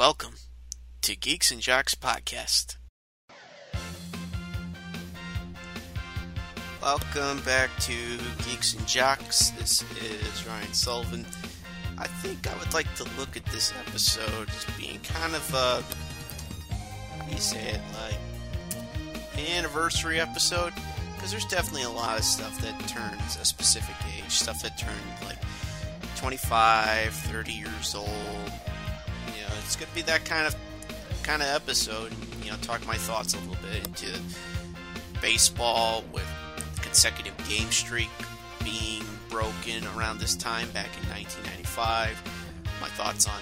welcome to Geeks and Jocks Podcast. Welcome back to Geeks and Jocks. This is Ryan Sullivan. I think I would like to look at this episode as being kind of a, you say it, like an anniversary episode because there's definitely a lot of stuff that turns a specific age, stuff that turned like 25, 30 years old. Know, it's gonna be that kind of kind of episode. You know, talk my thoughts a little bit into baseball with consecutive game streak being broken around this time back in 1995. My thoughts on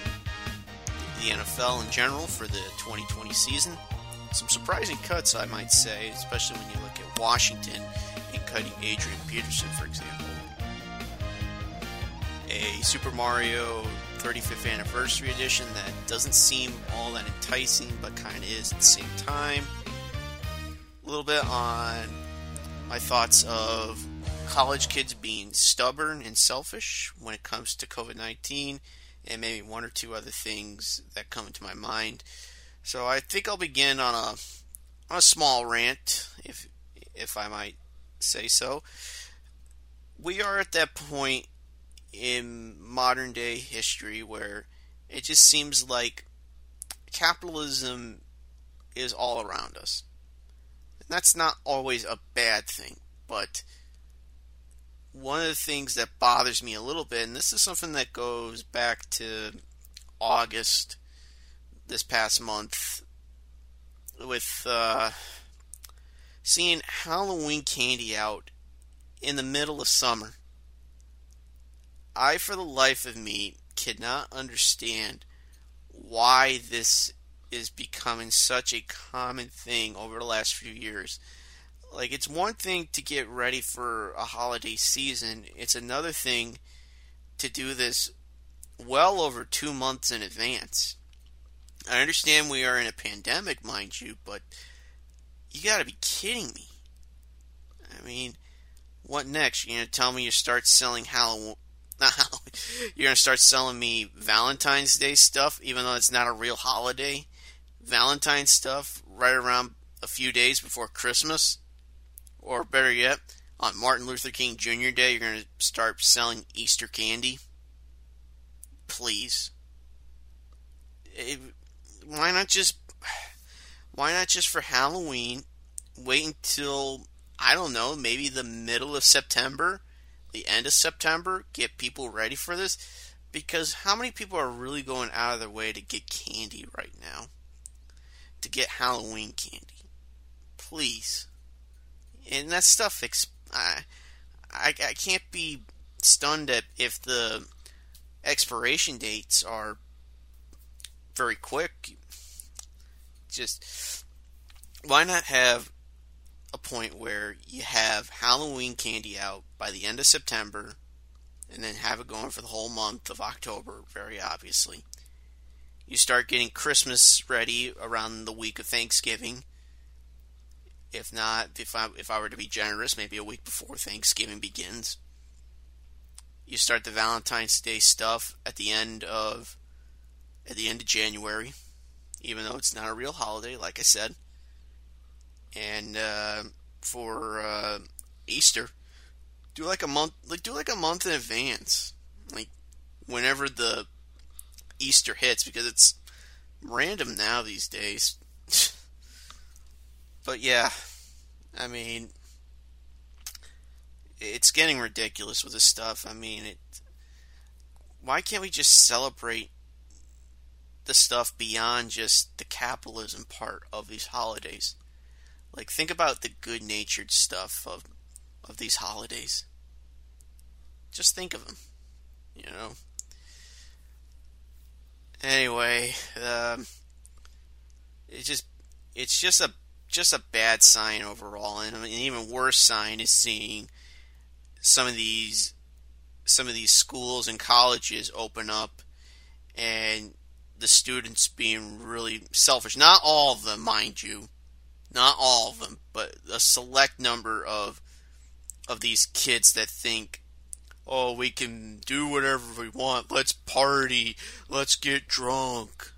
the NFL in general for the 2020 season some surprising cuts, I might say, especially when you look at Washington and cutting Adrian Peterson, for example. A Super Mario 35th Anniversary Edition that doesn't seem all that enticing, but kind of is at the same time. A little bit on my thoughts of college kids being stubborn and selfish when it comes to COVID 19, and maybe one or two other things that come into my mind. So I think I'll begin on a on a small rant, if if I might say so. We are at that point in modern day history where it just seems like capitalism is all around us. And that's not always a bad thing, but one of the things that bothers me a little bit, and this is something that goes back to August this past month with uh, seeing Halloween candy out in the middle of summer. I, for the life of me, cannot understand why this is becoming such a common thing over the last few years. Like, it's one thing to get ready for a holiday season, it's another thing to do this well over two months in advance. I understand we are in a pandemic, mind you, but you got to be kidding me. I mean, what next? You're to tell me you start selling Halloween? You're to start selling me Valentine's Day stuff, even though it's not a real holiday. Valentine's stuff right around a few days before Christmas, or better yet, on Martin Luther King Jr. Day, you're to start selling Easter candy. Please. It, why not just why not just for Halloween wait until I don't know, maybe the middle of September, the end of September, get people ready for this because how many people are really going out of their way to get candy right now? To get Halloween candy. Please. And that stuff I I, I can't be stunned at if the expiration dates are very quick just why not have a point where you have Halloween candy out by the end of September and then have it going for the whole month of October, very obviously. You start getting Christmas ready around the week of Thanksgiving. If not, if I if I were to be generous, maybe a week before Thanksgiving begins. You start the Valentine's Day stuff at the end of at the end of January even though it's not a real holiday, like I said. And uh, for uh, Easter, do like a month, like do like a month in advance, like whenever the Easter hits, because it's random now these days. but yeah, I mean, it's getting ridiculous with this stuff. I mean, it. Why can't we just celebrate the stuff beyond just the capitalism part of these holidays. Like think about the good-natured stuff of of these holidays. Just think of them, you know. Anyway, um, it's just it's just a just a bad sign overall, and an even worse sign is seeing some of these some of these schools and colleges open up and the students being really selfish. Not all of them, mind you. Not all of them, but a select number of of these kids that think, "Oh, we can do whatever we want. Let's party. Let's get drunk."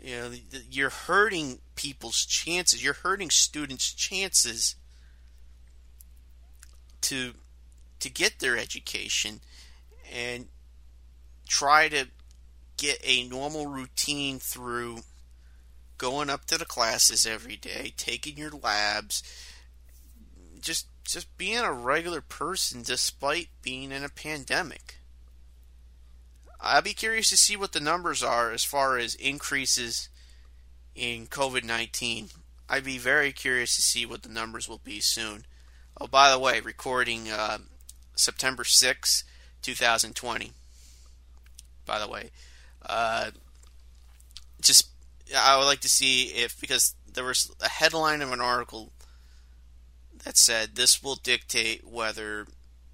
You know, you're hurting people's chances. You're hurting students' chances to to get their education and try to get a normal routine through going up to the classes every day, taking your labs, just just being a regular person despite being in a pandemic. I'll be curious to see what the numbers are as far as increases in COVID 19. I'd be very curious to see what the numbers will be soon. Oh, by the way, recording uh, September 6, 2020. By the way, uh, just I would like to see if because there was a headline of an article that said this will dictate whether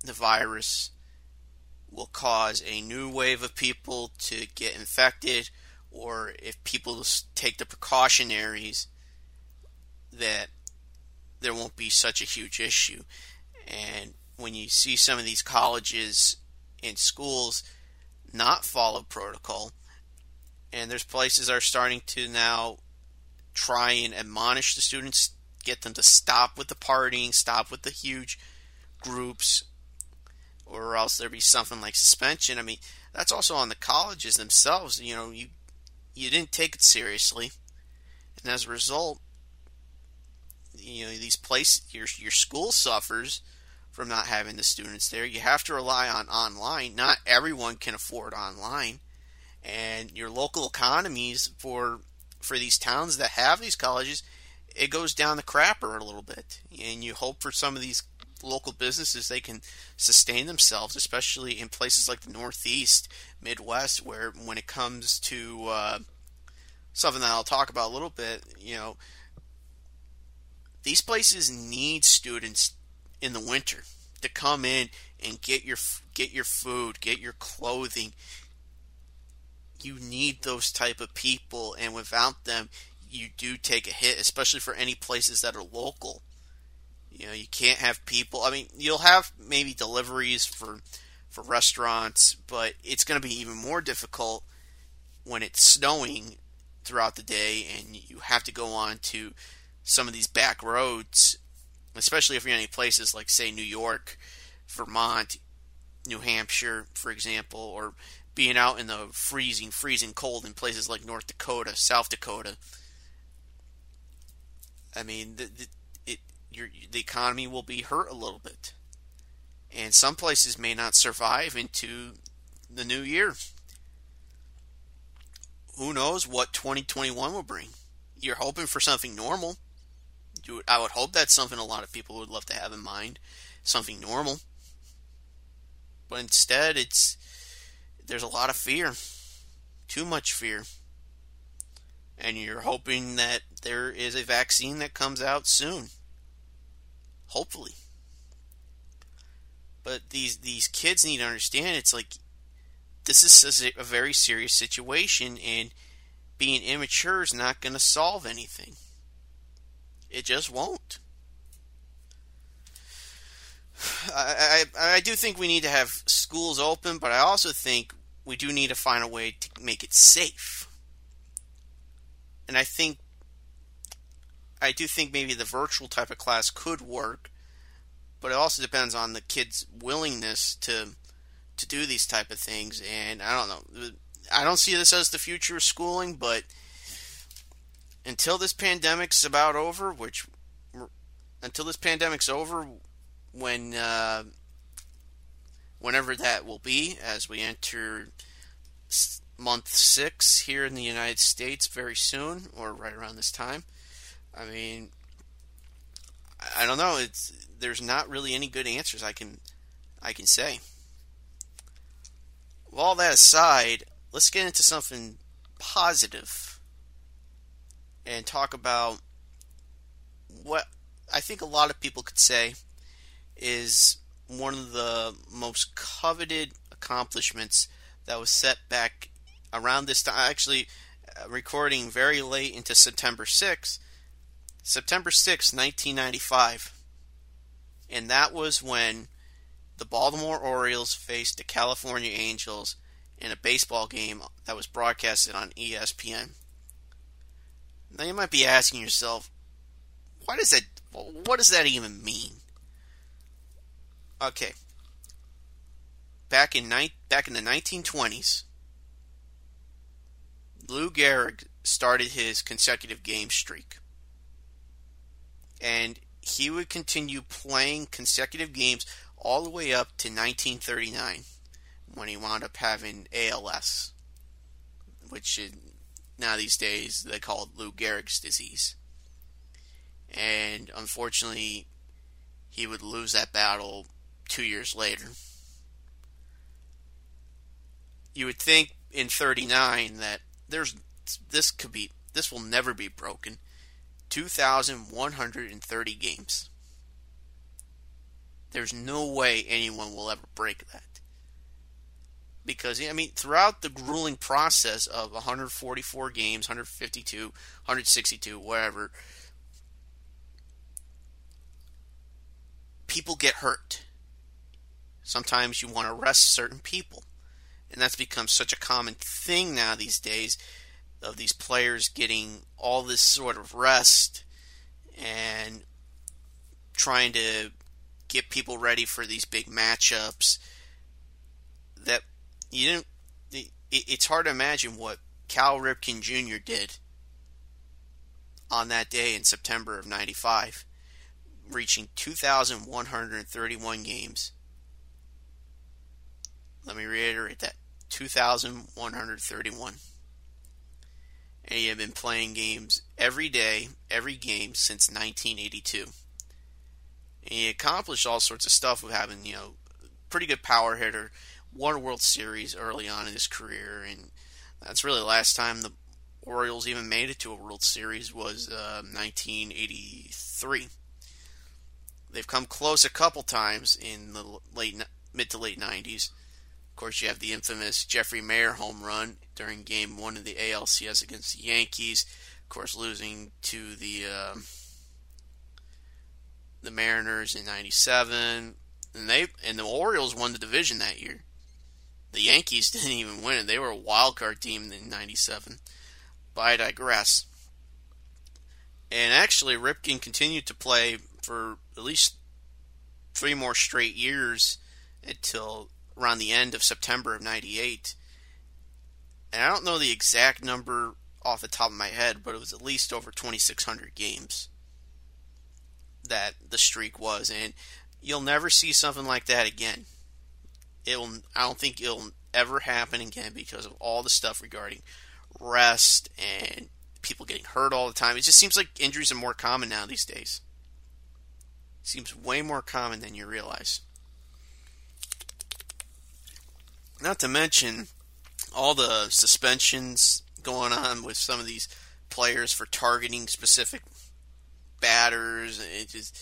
the virus will cause a new wave of people to get infected or if people take the precautionaries that there won't be such a huge issue. And when you see some of these colleges and schools not follow protocol, and there's places are starting to now try and admonish the students, get them to stop with the partying, stop with the huge groups, or else there'd be something like suspension. I mean, that's also on the colleges themselves. You know, you you didn't take it seriously, and as a result, you know these places your your school suffers from not having the students there. You have to rely on online. Not everyone can afford online, and your local economies for for these towns that have these colleges, it goes down the crapper a little bit, and you hope for some of these local businesses they can sustain themselves, especially in places like the Northeast, Midwest, where when it comes to uh, something that I'll talk about a little bit, you know, these places need students in the winter to come in and get your get your food, get your clothing. You need those type of people, and without them, you do take a hit, especially for any places that are local. You know, you can't have people. I mean, you'll have maybe deliveries for for restaurants, but it's going to be even more difficult when it's snowing throughout the day and you have to go on to some of these back roads, especially if you're in any places like say New York, Vermont, New Hampshire, for example, or being out in the freezing, freezing cold in places like North Dakota, South Dakota. I mean, the, the your the economy will be hurt a little bit, and some places may not survive into the new year. Who knows what 2021 will bring? You're hoping for something normal. I would hope that's something a lot of people would love to have in mind, something normal. But instead, it's there's a lot of fear, too much fear, and you're hoping that there is a vaccine that comes out soon. Hopefully. But these these kids need to understand it's like this is a very serious situation and being immature is not going to solve anything. It just won't. I, I, I do think we need to have schools open, but I also think we do need to find a way to make it safe. And I think I do think maybe the virtual type of class could work, but it also depends on the kid's willingness to to do these type of things. And I don't know. I don't see this as the future of schooling, but until this pandemic's about over, which until this pandemic's over, when uh, whenever that will be, as we enter month six here in the United States very soon, or right around this time. I mean, I don't know. It's there's not really any good answers I can I can say. With all that aside, let's get into something positive and talk about what I think a lot of people could say is one of the most coveted accomplishments that was set back around this time. Actually, uh, recording very late into September 6th September 6, 1995. And that was when the Baltimore Orioles faced the California Angels in a baseball game that was broadcasted on ESPN. Now you might be asking yourself, what does that what does that even mean? Okay. Back in ni- back in the 1920s, Lou Gehrig started his consecutive game streak. And he would continue playing consecutive games all the way up to 1939 when he wound up having ALS, which now these days they call it Lou Gehrig's disease. And unfortunately, he would lose that battle two years later. You would think in 39 that there's this could be this will never be broken. 2,130 games. There's no way anyone will ever break that. Because, I mean, throughout the grueling process of 144 games, 152, 162, whatever, people get hurt. Sometimes you want to rest certain people. And that's become such a common thing now these days of these players getting all this sort of rest and trying to get people ready for these big matchups that you didn't it's hard to imagine what Cal Ripken Jr. did on that day in September of 95 reaching 2131 games let me reiterate that 2131 and he had been playing games every day, every game since 1982. And he accomplished all sorts of stuff with having, you know, pretty good power hitter, won a World Series early on in his career, and that's really the last time the Orioles even made it to a World Series was uh, 1983. They've come close a couple times in the late mid to late 90s course, you have the infamous Jeffrey Maier home run during Game One of the ALCS against the Yankees. Of course, losing to the uh, the Mariners in '97, and they and the Orioles won the division that year. The Yankees didn't even win it; they were a wild card team in '97. But I digress. And actually, Ripken continued to play for at least three more straight years until around the end of September of 98. And I don't know the exact number off the top of my head, but it was at least over 2,600 games that the streak was. And you'll never see something like that again. It'll, I don't think it'll ever happen again because of all the stuff regarding rest and people getting hurt all the time. It just seems like injuries are more common now these days. Seems way more common than you realize. Not to mention all the suspensions going on with some of these players for targeting specific batters. It just,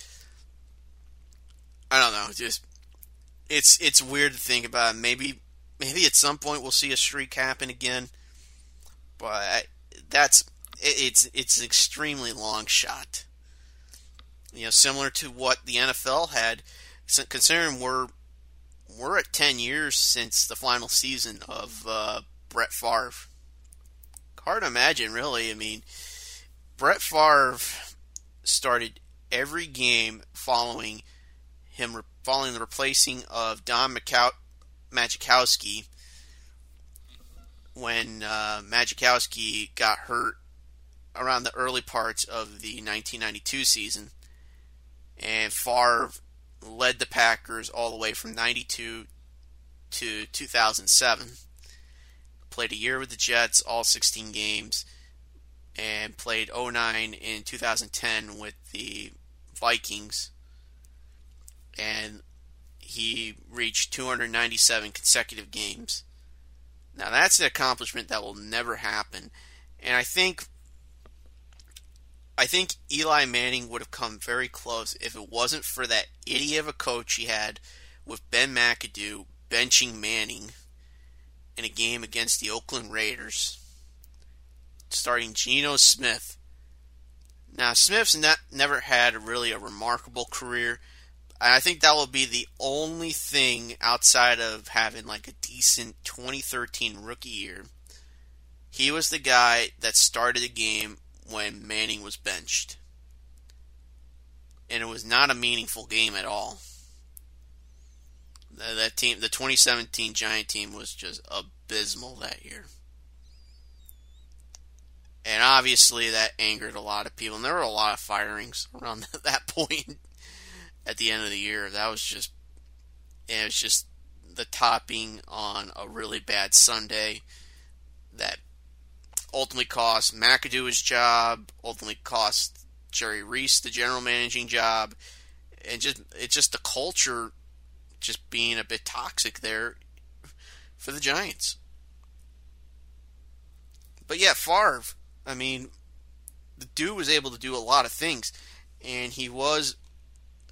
I don't know. Just it's it's weird to think about. Maybe maybe at some point we'll see a streak happen again, but that's it's it's an extremely long shot. You know, similar to what the NFL had, considering we're we're at 10 years since the final season of uh, Brett Favre. Hard to imagine, really. I mean, Brett Favre started every game following him following the replacing of Don Macow- Majkowski when uh, Majkowski got hurt around the early parts of the 1992 season, and Favre led the Packers all the way from 92 to 2007. Played a year with the Jets, all 16 games, and played 09 in 2010 with the Vikings. And he reached 297 consecutive games. Now, that's an accomplishment that will never happen. And I think I think Eli Manning would have come very close if it wasn't for that idiot of a coach he had with Ben McAdoo benching Manning in a game against the Oakland Raiders, starting Geno Smith. Now, Smith's not, never had really a remarkable career. I think that will be the only thing outside of having like a decent 2013 rookie year. He was the guy that started the game when Manning was benched. And it was not a meaningful game at all. That team, the 2017 Giant team, was just abysmal that year. And obviously, that angered a lot of people. And there were a lot of firings around that point at the end of the year. That was just, it was just the topping on a really bad Sunday that ultimately cost McAdoo his job, ultimately cost Jerry Reese the general managing job, and just it's just the culture just being a bit toxic there for the Giants. But yeah, Favre, I mean, the dude was able to do a lot of things, and he was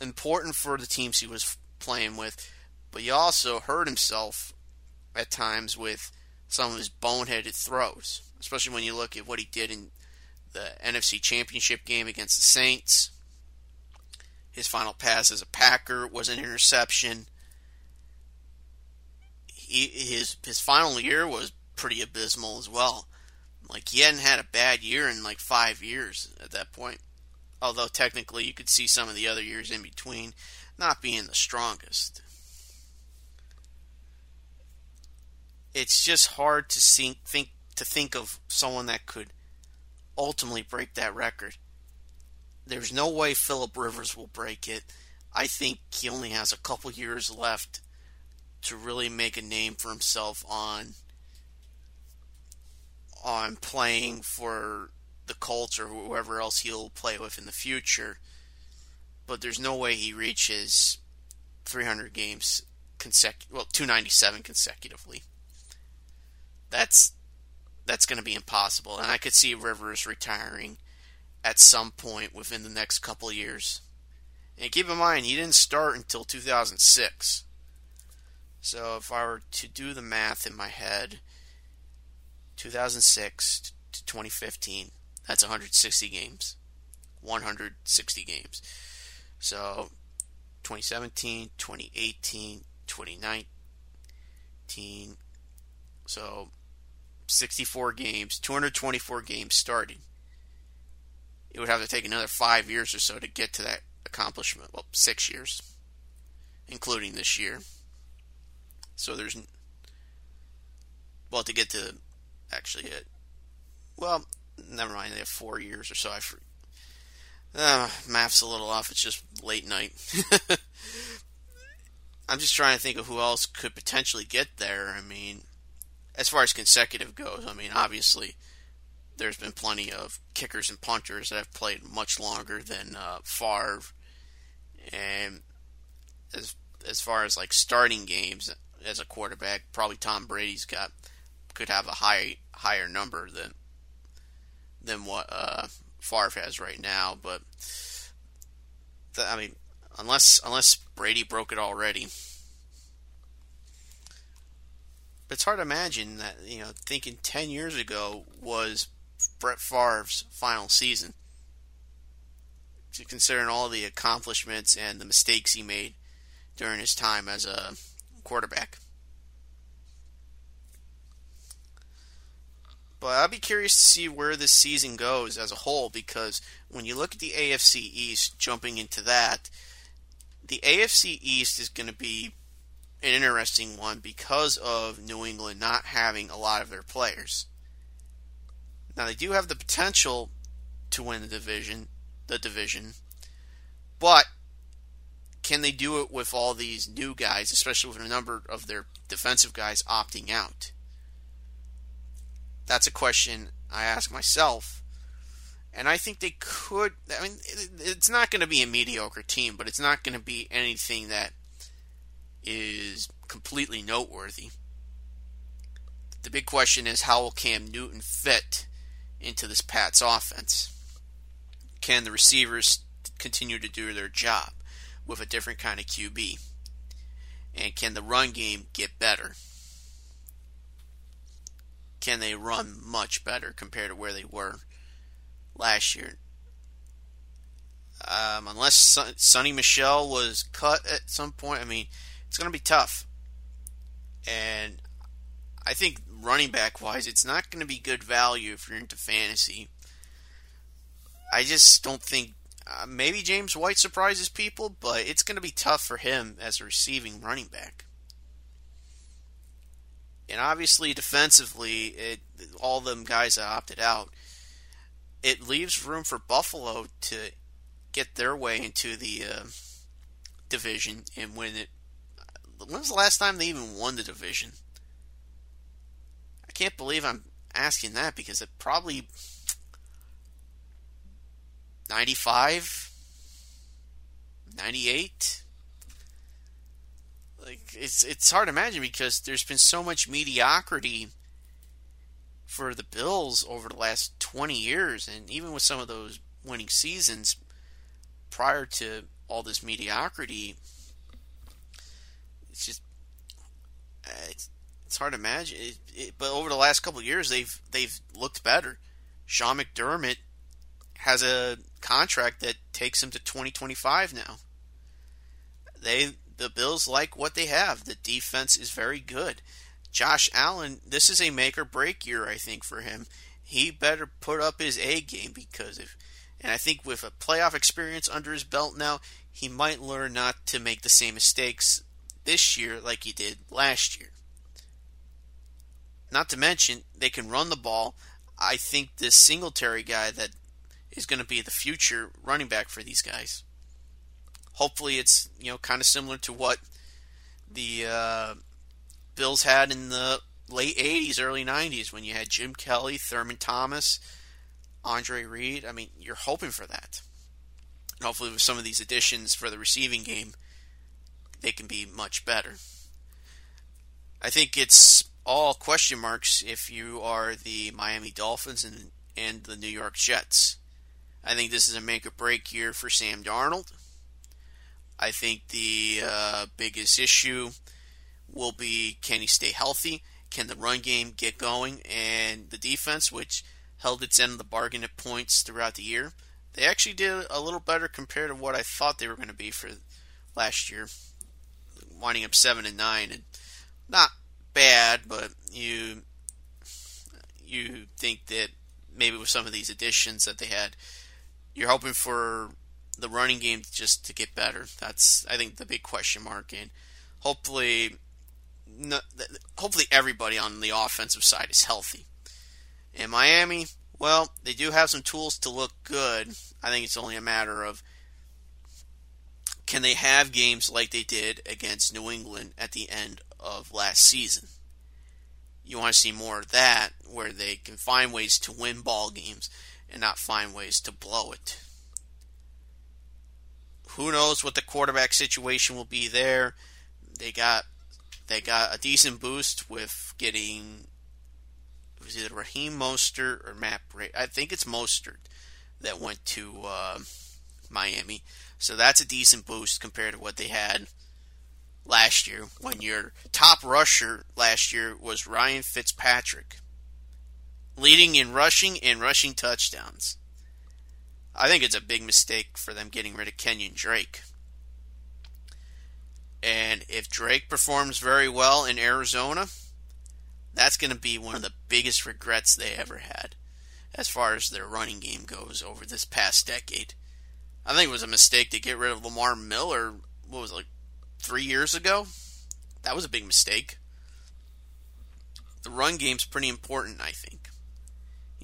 important for the teams he was playing with, but he also hurt himself at times with some of his boneheaded throws, especially when you look at what he did in the NFC Championship game against the Saints. His final pass as a Packer was an interception. He, his his final year was pretty abysmal as well. Like he hadn't had a bad year in like five years at that point. Although technically you could see some of the other years in between not being the strongest. It's just hard to think, think to think of someone that could ultimately break that record. There's no way Philip Rivers will break it. I think he only has a couple years left to really make a name for himself on on playing for the Colts or whoever else he'll play with in the future. But there's no way he reaches 300 games consecutive well 297 consecutively. That's that's going to be impossible. And I could see Rivers retiring at some point within the next couple years. And keep in mind, he didn't start until 2006. So if I were to do the math in my head, 2006 to 2015, that's 160 games. 160 games. So 2017, 2018, 2019. So 64 games, 224 games starting. It would have to take another five years or so to get to that accomplishment. Well, six years, including this year. So there's, well, to get to actually it. Well, never mind. They have four years or so. I uh, math's a little off. It's just late night. I'm just trying to think of who else could potentially get there. I mean, as far as consecutive goes, I mean, obviously, there's been plenty of kickers and punters that have played much longer than uh, Favre, and as as far as like starting games as a quarterback, probably Tom Brady's got could have a high higher number than than what uh, Favre has right now. But the, I mean, unless unless Brady broke it already, but it's hard to imagine that, you know, thinking 10 years ago was Brett Favre's final season. Considering all the accomplishments and the mistakes he made during his time as a quarterback. But I'll be curious to see where this season goes as a whole because when you look at the AFC East, jumping into that, the AFC East is going to be an interesting one because of New England not having a lot of their players. Now they do have the potential to win the division, the division, but can they do it with all these new guys, especially with a number of their defensive guys opting out? That's a question I ask myself. And I think they could. I mean, it's not going to be a mediocre team, but it's not going to be anything that is completely noteworthy. The big question is how will Cam Newton fit into this Pats offense? Can the receivers continue to do their job with a different kind of QB? And can the run game get better? Can they run much better compared to where they were last year? Um, unless Sony Michel was cut at some point, I mean, it's going to be tough. And I think running back wise, it's not going to be good value if you're into fantasy. I just don't think uh, maybe James White surprises people, but it's going to be tough for him as a receiving running back. And obviously, defensively, it, all them guys that opted out, it leaves room for Buffalo to get their way into the uh, division and win it. When was the last time they even won the division? I can't believe I'm asking that because it probably 95 98 like it's it's hard to imagine because there's been so much mediocrity for the Bills over the last 20 years and even with some of those winning seasons prior to all this mediocrity it's just uh, it's, it's hard to imagine it, it, but over the last couple years they've they've looked better Sean McDermott has a contract that takes him to 2025 now. They the Bills like what they have. The defense is very good. Josh Allen, this is a make or break year, I think, for him. He better put up his A game because if, and I think with a playoff experience under his belt now, he might learn not to make the same mistakes this year like he did last year. Not to mention, they can run the ball. I think this Singletary guy that is going to be the future running back for these guys. Hopefully, it's you know kind of similar to what the uh, Bills had in the late '80s, early '90s when you had Jim Kelly, Thurman Thomas, Andre Reed. I mean, you're hoping for that. And hopefully, with some of these additions for the receiving game, they can be much better. I think it's all question marks if you are the Miami Dolphins and and the New York Jets. I think this is a make or break year for Sam Darnold. I think the uh, biggest issue will be can he stay healthy? Can the run game get going? And the defense, which held its end of the bargain at points throughout the year, they actually did a little better compared to what I thought they were going to be for last year, winding up seven and nine, and not bad, but you you think that maybe with some of these additions that they had, you're hoping for the running game just to get better. That's I think the big question mark, and hopefully, hopefully everybody on the offensive side is healthy. In Miami, well, they do have some tools to look good. I think it's only a matter of can they have games like they did against New England at the end of last season. You want to see more of that, where they can find ways to win ball games and not find ways to blow it. Who knows what the quarterback situation will be there? They got they got a decent boost with getting it was it Raheem Mostert or Matt Bray? I think it's Mostert that went to uh, Miami. So that's a decent boost compared to what they had last year when your top rusher last year was Ryan Fitzpatrick leading in rushing and rushing touchdowns. I think it's a big mistake for them getting rid of Kenyon Drake. And if Drake performs very well in Arizona, that's going to be one of the biggest regrets they ever had as far as their running game goes over this past decade. I think it was a mistake to get rid of Lamar Miller, what was it, like three years ago? That was a big mistake. The run game's pretty important, I think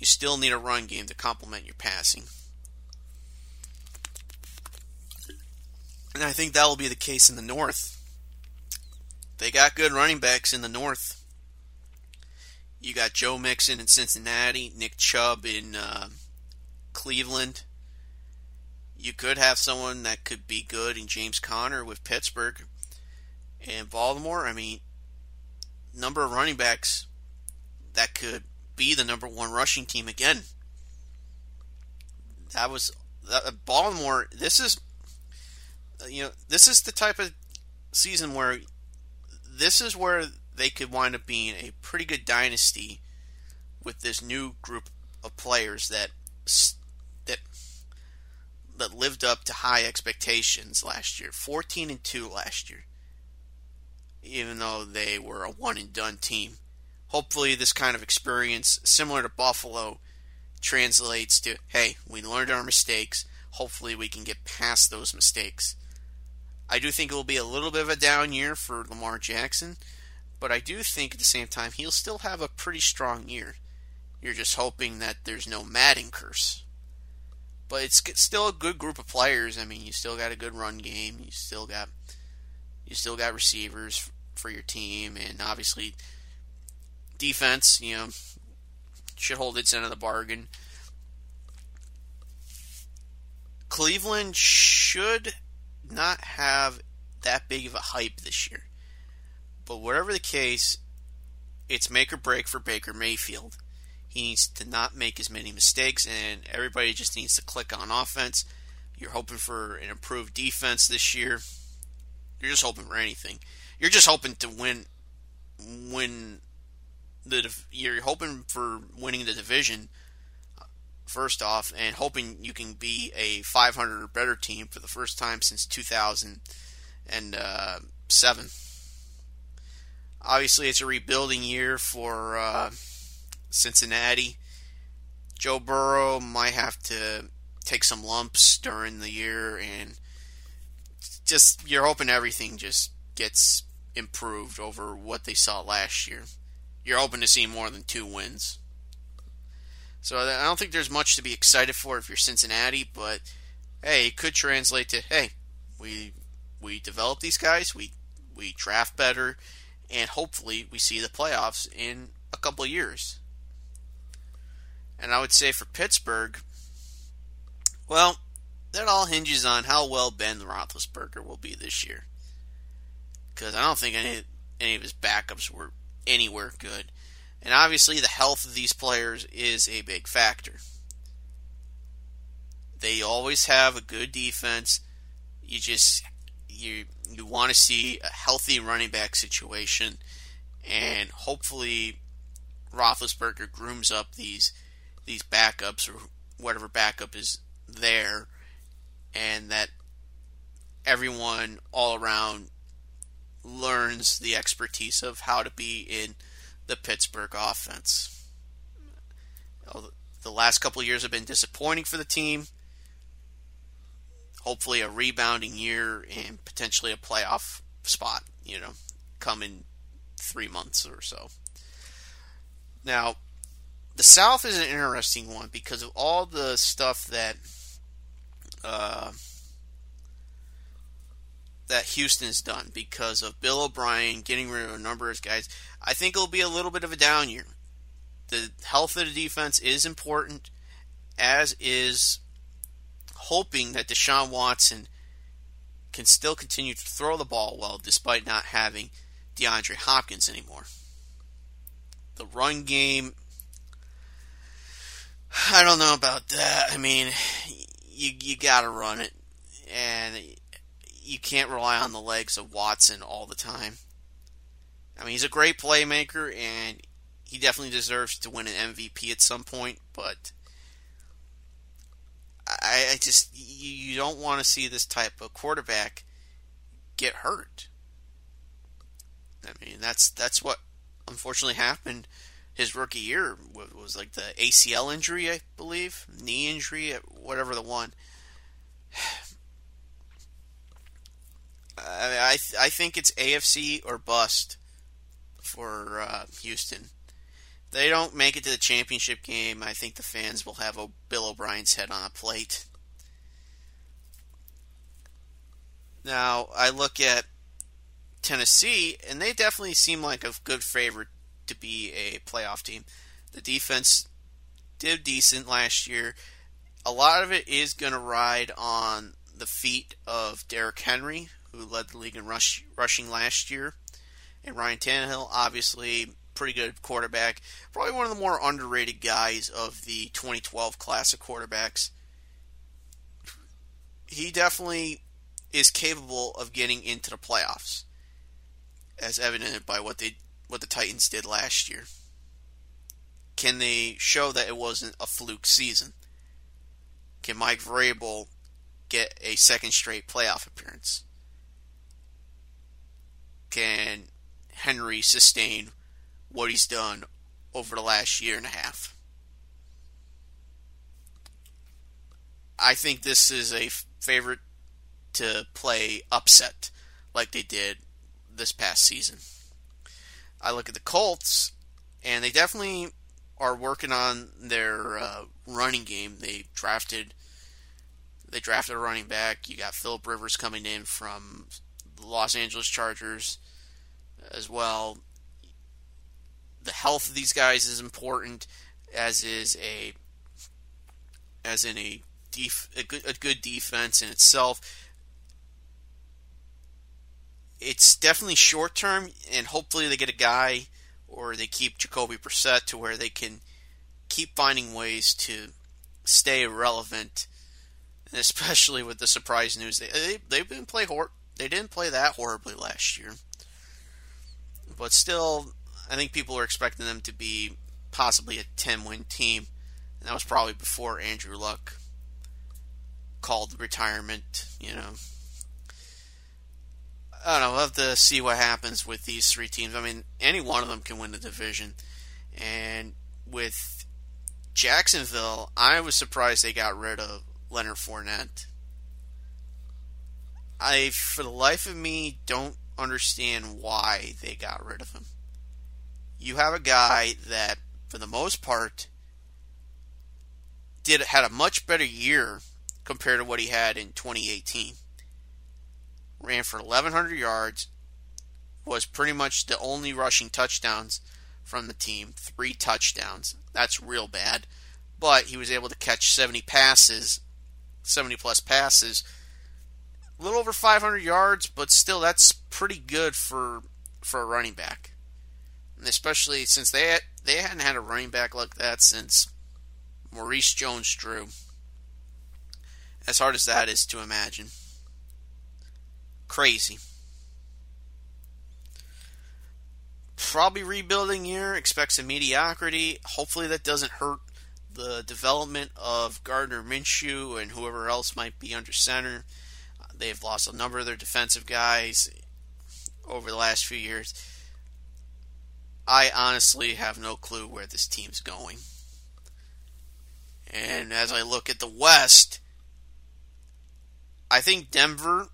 you still need a run game to complement your passing. And I think that will be the case in the North. They got good running backs in the North. You got Joe Mixon in Cincinnati, Nick Chubb in uh, Cleveland. You could have someone that could be good in James Conner with Pittsburgh. And Baltimore, I mean, number of running backs that could be the number one rushing team again. That was uh, Baltimore. This is, you know, this is the type of season where this is where they could wind up being a pretty good dynasty with this new group of players that that that lived up to high expectations last year. 14 and 2 last year. Even though they were a one and done team hopefully this kind of experience, similar to Buffalo, translates to hey, we learned our mistakes. Hopefully, we can get past those mistakes. I do think it will be a little bit of a down year for Lamar Jackson, but I do think at the same time he'll still have a pretty strong year. You're just hoping that there's no Madden curse. But it's still a good group of players. I mean, you still got a good run game. You still got you still got receivers for your team, and obviously defense. You know, should hold its end of the bargain. Cleveland should not have that big of a hype this year. But whatever the case, it's make or break for Baker Mayfield. He needs to not make as many mistakes, and everybody just needs to click on offense. You're hoping for an improved defense this year. You're just hoping for anything. You're just hoping to win, win the. You're hoping for winning the division first off, and hoping you can be a 500 or better team for the first time since 2007. Obviously, it's a rebuilding year for uh, Cincinnati. Joe Burrow might have to take some lumps during the year, and just you're hoping everything just gets improved over what they saw last year. You're hoping to see more than two wins. So I don't think there's much to be excited for if you're Cincinnati, but hey, it could translate to hey, we we develop these guys, we we draft better, and hopefully we see the playoffs in a couple years. And I would say for Pittsburgh, well, that all hinges on how well Ben Roethlisberger will be this year. Because I don't think any any of his backups were anywhere good. And obviously, the health of these players is a big factor. They always have a good defense. You just you you want to see a healthy running back situation, and hopefully, Roethlisberger grooms up these these backups or whatever backup is there, and that everyone all around learns the expertise of how to be in the Pittsburgh offense. The last couple years have been disappointing for the team. Hopefully, a rebounding year and potentially a playoff spot, you know, come in three months or so. Now, the South is an interesting one because of all the stuff that uh, that Houston has done because of Bill O'Brien getting rid of a number of guys. I think it'll be a little bit of a down year. The health of the defense is important, as is hoping that Deshaun Watson can still continue to throw the ball well despite not having DeAndre Hopkins anymore. The run game, I don't know about that. I mean, you you got to run it, and you can't rely on the legs of Watson all the time. I mean, he's a great playmaker, and he definitely deserves to win an MVP at some point. But I, I just you don't want to see this type of quarterback get hurt. I mean, that's that's what unfortunately happened. His rookie year was like the ACL injury, I believe, knee injury, whatever the one. I I, I think it's AFC or bust for uh, Houston. They don't make it to the championship game. I think the fans will have Bill O'Brien's head on a plate. Now I look at Tennessee, and they definitely seem like a good favorite to be a playoff team. The defense did decent last year. A lot of it is going to ride on the feet of Derrick Henry, who led the league in rush, rushing last year. And Ryan Tannehill, obviously, pretty good quarterback. Probably one of the more underrated guys of the 2012 class of quarterbacks. He definitely is capable of getting into the playoffs, as evidenced by what they what the Titans did last year. Can they show that it wasn't a fluke season? Can Mike Vrabel get a second straight playoff appearance? can Henry sustain what he's done over the last year and a half? I think this is a favorite to play upset like they did this past season. I look at the Colts, and they definitely are working on their uh, running game. They drafted they drafted a running back. You got Philip Rivers coming in from the Los Angeles Chargers as well. The health of these guys is important, as is a as in a def, a good a good defense in itself. It's definitely short term, and hopefully they get a guy or they keep Jacoby Brissett to where they can keep finding ways to stay relevant, especially with the surprise news they they they've been play hor- they didn't play that horribly last year, but still I think people are expecting them to be possibly a 10 win team, and that was probably before Andrew Luck called retirement. You know. I don't know. We'll have to see what happens with these three teams. I mean, any one of them can win the division. And with Jacksonville, I was surprised they got rid of Leonard Fournette. I, for the life of me, don't understand why they got rid of him. You have a guy that, for the most part, did had a much better year compared to what he had in 2018 ran for 1,100 yards, was pretty much the only rushing touchdowns from the team. Three touchdowns. That's real bad. But he was able to catch 70 passes, 70 plus passes. A little over 500 yards, but still, that's pretty good for for a running back. And especially since they had, they hadn't had a running back like that since Maurice Jones-Drew. As hard as that is to imagine. Crazy. Probably rebuilding year, expects a mediocrity. Hopefully that doesn't hurt the development of Gardner Minshew and whoever else might be under center. They've lost a number of their defensive guys over the last few years. I honestly have no clue where this team's going. And as I look at the West, I think Denver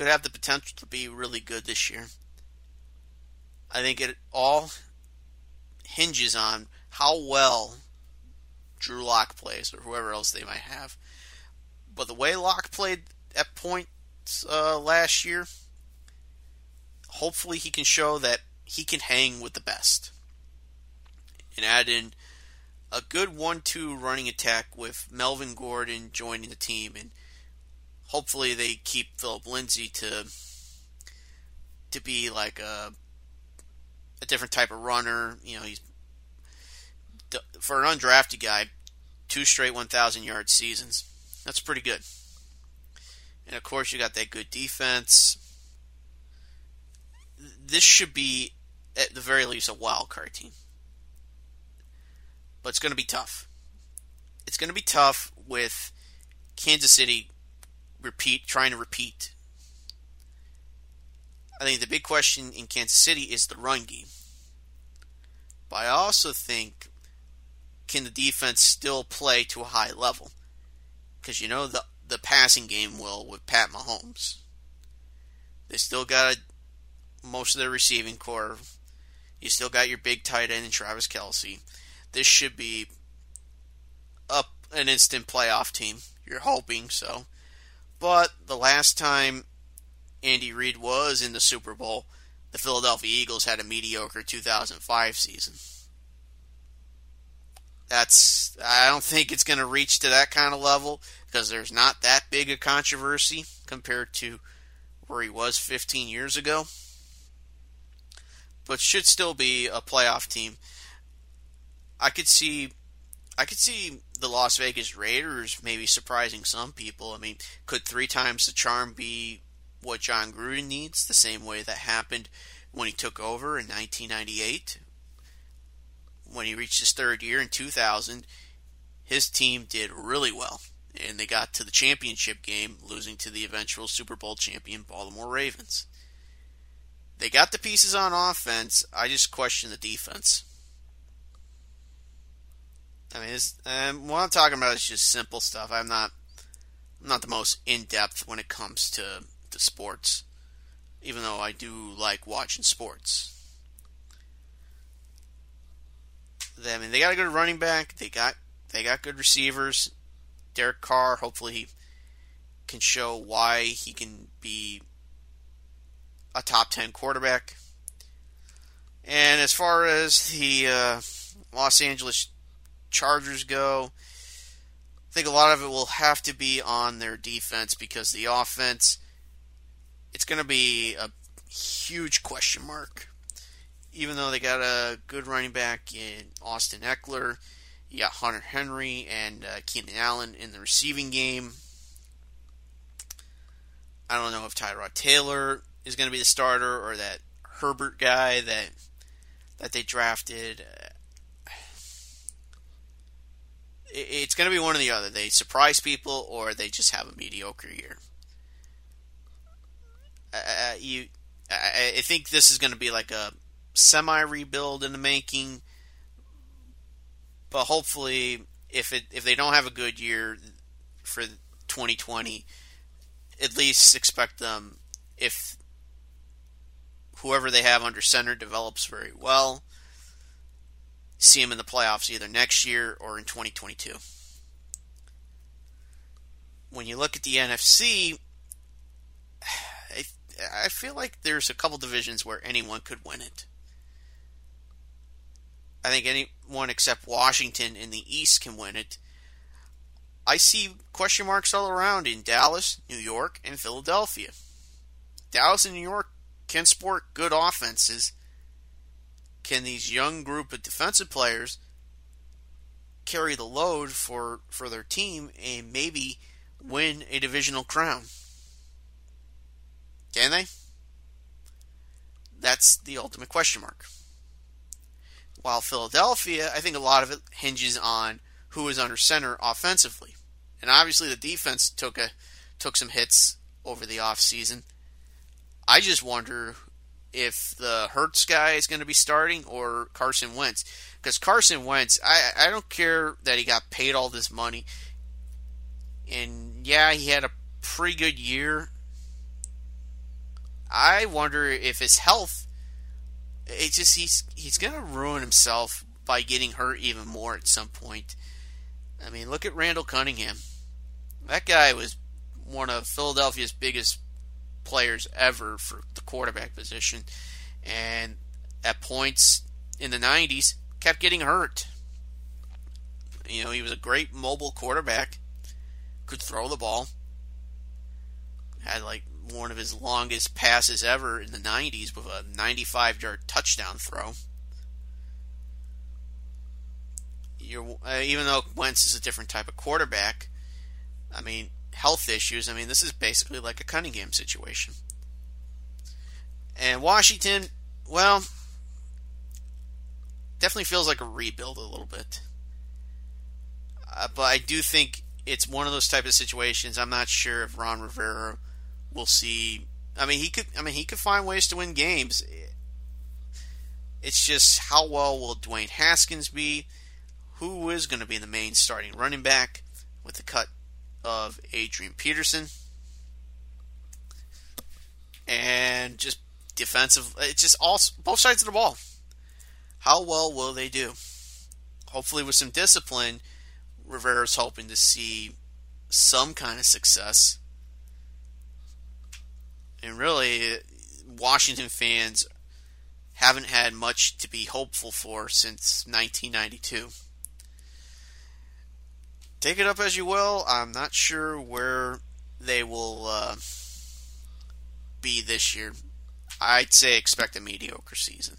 could have the potential to be really good this year. I think it all hinges on how well Drew Lock plays or whoever else they might have. But the way Lock played at points uh, last year, hopefully he can show that he can hang with the best. And add in a good 1 2 running attack with Melvin Gordon joining the team and hopefully they keep Philip Lindsay to to be like a a different type of runner. You know, he's for an undrafted guy, two straight 1,000 yard seasons. That's pretty good. And of course, you got that good defense. This should be, at the very least, a wild card team. But it's going to be tough. It's going to be tough with Kansas City repeat, trying to repeat. I think the big question in Kansas City is the run game. But I also think can the defense still play to a high level? Because you know the the passing game will with Pat Mahomes. They still got a, most of their receiving corps. You still got your big tight end in Travis Kelce. This should be up an instant playoff team. You're hoping so. But the last time Andy Reid was in the Super Bowl, the Philadelphia Eagles had a mediocre 2005 season. That's I don't think it's going to reach to that kind of level because there's not that big a controversy compared to where he was 15 years ago. But should still be a playoff team. I could see I could see the Las Vegas Raiders maybe surprising some people. I mean, could three times the charm be what Jon Gruden needs, the same way that happened when he took over in 1998? When he reached his third year in 2000, his team did really well, and they got to the championship game, losing to the eventual Super Bowl champion Baltimore Ravens. They got the pieces on offense. I just question the defense. I mean, um, what I'm talking about is just simple stuff. I'm not I'm not the most in depth when it comes to, to sports, even though I do like watching sports. I mean, they got a good running back. They got they got good receivers. Derek Carr, hopefully, he can show why he can be a top ten quarterback. And as far as the uh, Los Angeles Chargers go, I think a lot of it will have to be on their defense because the offense, it's going to be a huge question mark. Even though they got a good running back in Austin Ekeler, you got Hunter Henry and uh, Keenan Allen in the receiving game. I don't know if Tyrod Taylor is going to be the starter or that Herbert guy that that they drafted. It's going to be one or the other. They surprise people or they just have a mediocre year. Uh, you, I think this is going to be like a semi rebuild in the making. But hopefully, if it if they don't have a good year for 2020, at least expect them if whoever they have under center develops very well, see them in the playoffs either next year or in 2022. When you look at the NFC, I, I feel like there's a couple divisions where anyone could win it. I think anyone except Washington in the East can win it. I see question marks all around in Dallas, New York, and Philadelphia. Dallas and New York can sport good offenses. Can these young group of defensive players carry the load for, for their team and maybe win a divisional crown? Can they? That's the ultimate question mark. While Philadelphia, I think a lot of it hinges on who is under center offensively. And obviously the defense took a took some hits over the offseason. I just wonder if the Hurts guy is going to be starting or Carson Wentz. Because Carson Wentz, I, I don't care that he got paid all this money. And yeah, he had a pretty good year. I wonder if his health it's just he's he's gonna ruin himself by getting hurt even more at some point. I mean, look at Randall Cunningham. That guy was one of Philadelphia's biggest players ever for the quarterback position, and at points in the '90s kept getting hurt. You know, he was a great mobile quarterback, could throw the ball, had like one of his longest passes ever in the 90s with a 95 yard touchdown throw. Uh, even though Wentz is a different type of quarterback, I mean, health issues, I mean, this is basically like a Cunningham situation. And Washington, well, definitely feels like a rebuild a little bit. Uh, but I do think it's one of those type of situations. I'm not sure if Ron Rivera we'll see. I mean, he could. I mean, he could find ways to win games. It's just how well will Dwayne Haskins be? Who is going to be the main starting running back with the cut of Adrian Peterson? And just defensive. It's just all both sides of the ball. How well will they do? Hopefully, with some discipline, Rivera's hoping to see some kind of success and really, Washington fans haven't had much to be hopeful for since 1992. Take it up as you will. I'm not sure where they will uh, be this year. I'd say expect a mediocre season.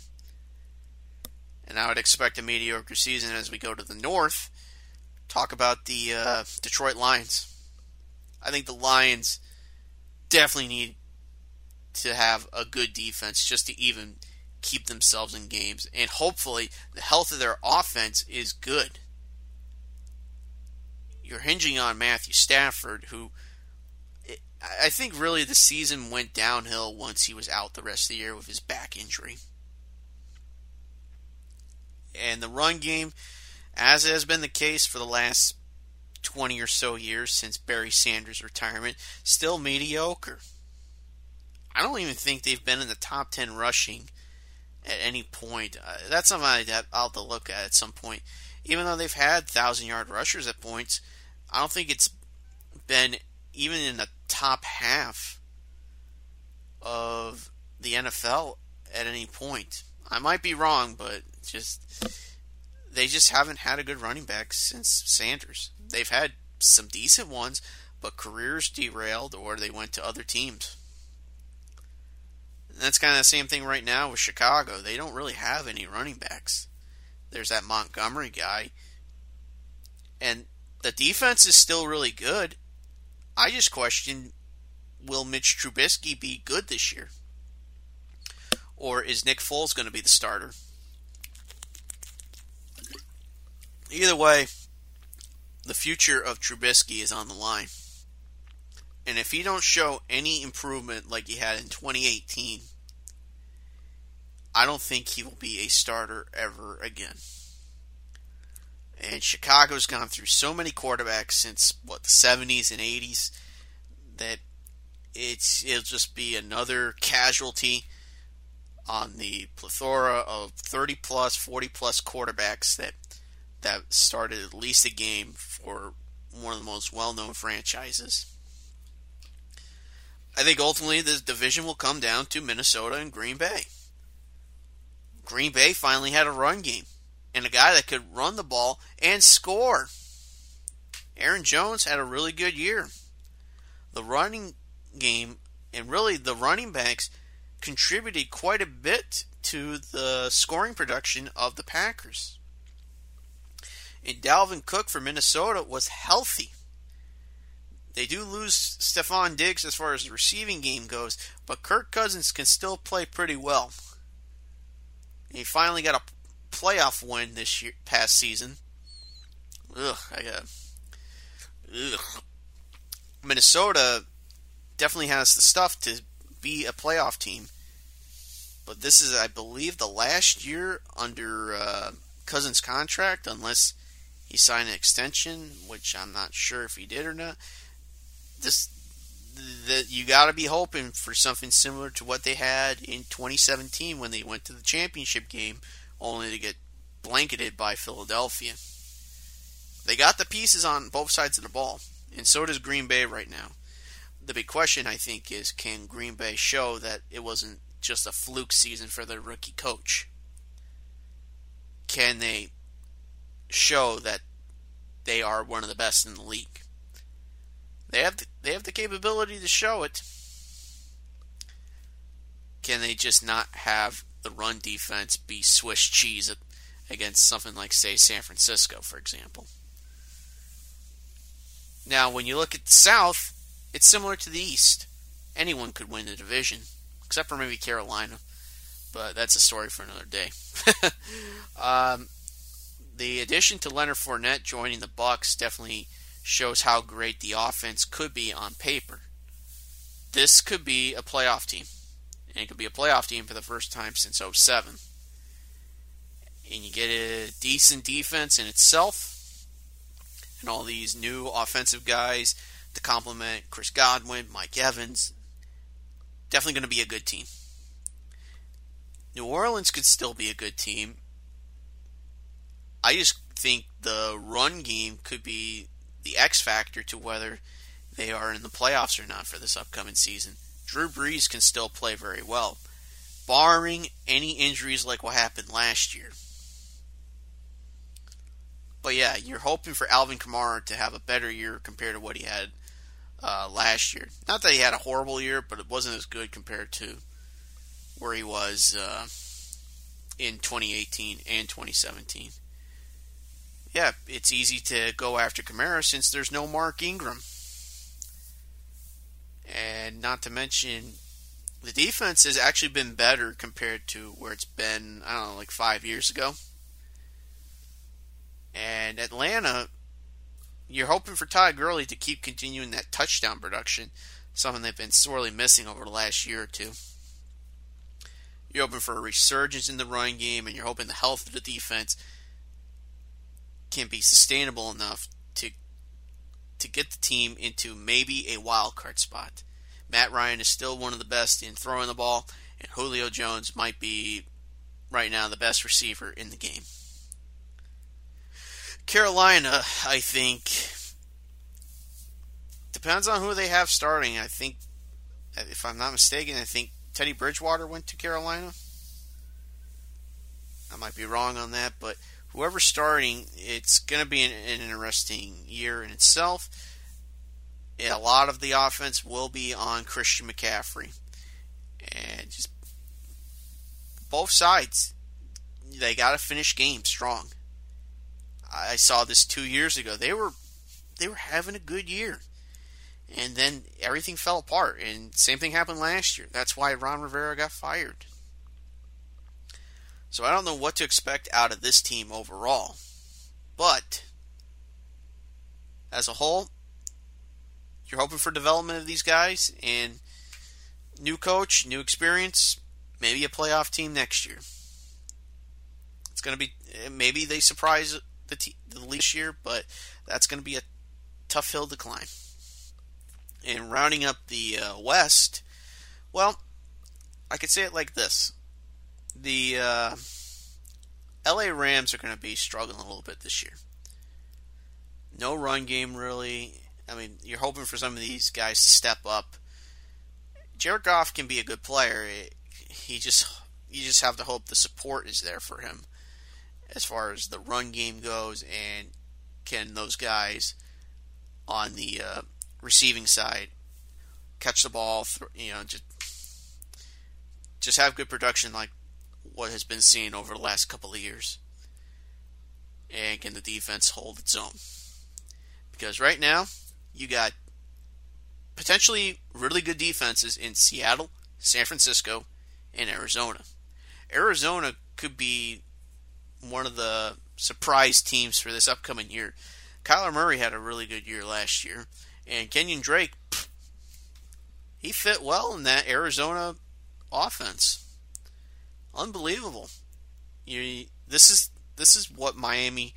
And I would expect a mediocre season as we go to the north. Talk about the uh, Detroit Lions. I think the Lions definitely need to have a good defense just to even keep themselves in games. And hopefully, the health of their offense is good. You're hinging on Matthew Stafford, who I think really the season went downhill once he was out the rest of the year with his back injury. And the run game, as has been the case for the last 20 or so years since Barry Sanders' retirement, still mediocre. I don't even think they've been in the top 10 rushing at any point. Uh, that's something I'll have to look at at some point. Even though they've had 1,000 yard rushers at points, I don't think it's been even in the top half of the NFL at any point. I might be wrong, but just they just haven't had a good running back since Sanders. They've had some decent ones, but careers derailed or they went to other teams. And that's kind of the same thing right now with Chicago. They don't really have any running backs. There's that Montgomery guy. And the defense is still really good. I just question will Mitch Trubisky be good this year? Or is Nick Foles going to be the starter? Either way, the future of Trubisky is on the line. And if he don't show any improvement like he had in 2018, I don't think he will be a starter ever again. And Chicago's gone through so many quarterbacks since what the 70s and 80s that it's it'll just be another casualty on the plethora of 30 plus, 40 plus quarterbacks that that started at least a game for one of the most well-known franchises. I think ultimately the division will come down to Minnesota and Green Bay. Green Bay finally had a run game and a guy that could run the ball and score. Aaron Jones had a really good year. The running game and really the running backs contributed quite a bit to the scoring production of the Packers. And Dalvin Cook for Minnesota was healthy. They do lose Stefon Diggs as far as the receiving game goes, but Kirk Cousins can still play pretty well. he finally got a playoff win this year, past season. Ugh, I got. Ugh. Minnesota definitely has the stuff to be a playoff team, but this is, I believe, the last year under uh, Cousins' contract, unless he signed an extension, which I'm not sure if he did or not. This that you got to be hoping for something similar to what they had in 2017 when they went to the championship game only to get blanketed by Philadelphia. They got the pieces on both sides of the ball, and so does Green Bay right now. The big question, I think, is can Green Bay show that it wasn't just a fluke season for their rookie coach? Can they show that they are one of the best in the league? They have the, they have the capability to show it. Can they just not have the run defense be Swiss cheese against something like, say, San Francisco, for example. Now, when you look at the South, it's similar to the East. Anyone could win the division, except for maybe Carolina, but that's a story for another day. um, the addition to Leonard Fournette joining the Bucs definitely shows how great the offense could be on paper. This could be a playoff team and it could be a playoff team for the first time since 07. And you get a decent defense in itself, and all these new offensive guys to complement Chris Godwin, Mike Evans. Definitely going to be a good team. New Orleans could still be a good team. I just think the run game could be the X factor to whether they are in the playoffs or not for this upcoming season. Drew Brees can still play very well, barring any injuries like what happened last year. But yeah, you're hoping for Alvin Kamara to have a better year compared to what he had uh, last year. Not that he had a horrible year, but it wasn't as good compared to where he was uh, in 2018 and 2017. Yeah, it's easy to go after Kamara since there's no Mark Ingram. And not to mention, the defense has actually been better compared to where it's been, I don't know, like five years ago. And Atlanta, you're hoping for Todd Gurley to keep continuing that touchdown production, something they've been sorely missing over the last year or two. You're hoping for a resurgence in the running game, and you're hoping the health of the defense can be sustainable enough to to get the team into maybe a wild card spot. Matt Ryan is still one of the best in throwing the ball, and Julio Jones might be right now the best receiver in the game. Carolina, I think, depends on who they have starting. I think, if I'm not mistaken, I think Teddy Bridgewater went to Carolina. I might be wrong on that, but whoever's starting, it's going to be an, an, interesting year in itself. A lot of the offense will be on Christian McCaffrey. And just both sides, they got to finish games strong. I saw this two years ago. They were they were having a good year, and then everything fell apart. And same thing happened last year. That's why Ron Rivera got fired. So I don't know what to expect out of this team overall, but as a whole, you're hoping for development of these guys and new coach, new experience, maybe a playoff team next year. It's going to be maybe they surprise the, te- the league this year, but that's going to be a tough hill to climb. And rounding up the uh, West, well, I could say it like this: the uh, LA Rams are going to be struggling a little bit this year. No run game really. I mean, you're hoping for some of these guys to step up. Jared Goff can be a good player. He just you just have to hope the support is there for him as far as the run game goes, and can those guys on the uh, receiving side catch the ball? You know, just just have good production like what has been seen over the last couple of years, and can the defense hold its own? Because right now you got potentially really good defenses in Seattle, San Francisco, and Arizona. Arizona could be one of the surprise teams for this upcoming year. Kyler Murray had a really good year last year, and Kenyan Drake, he fit well in that Arizona offense. Unbelievable. You, this is this is what Miami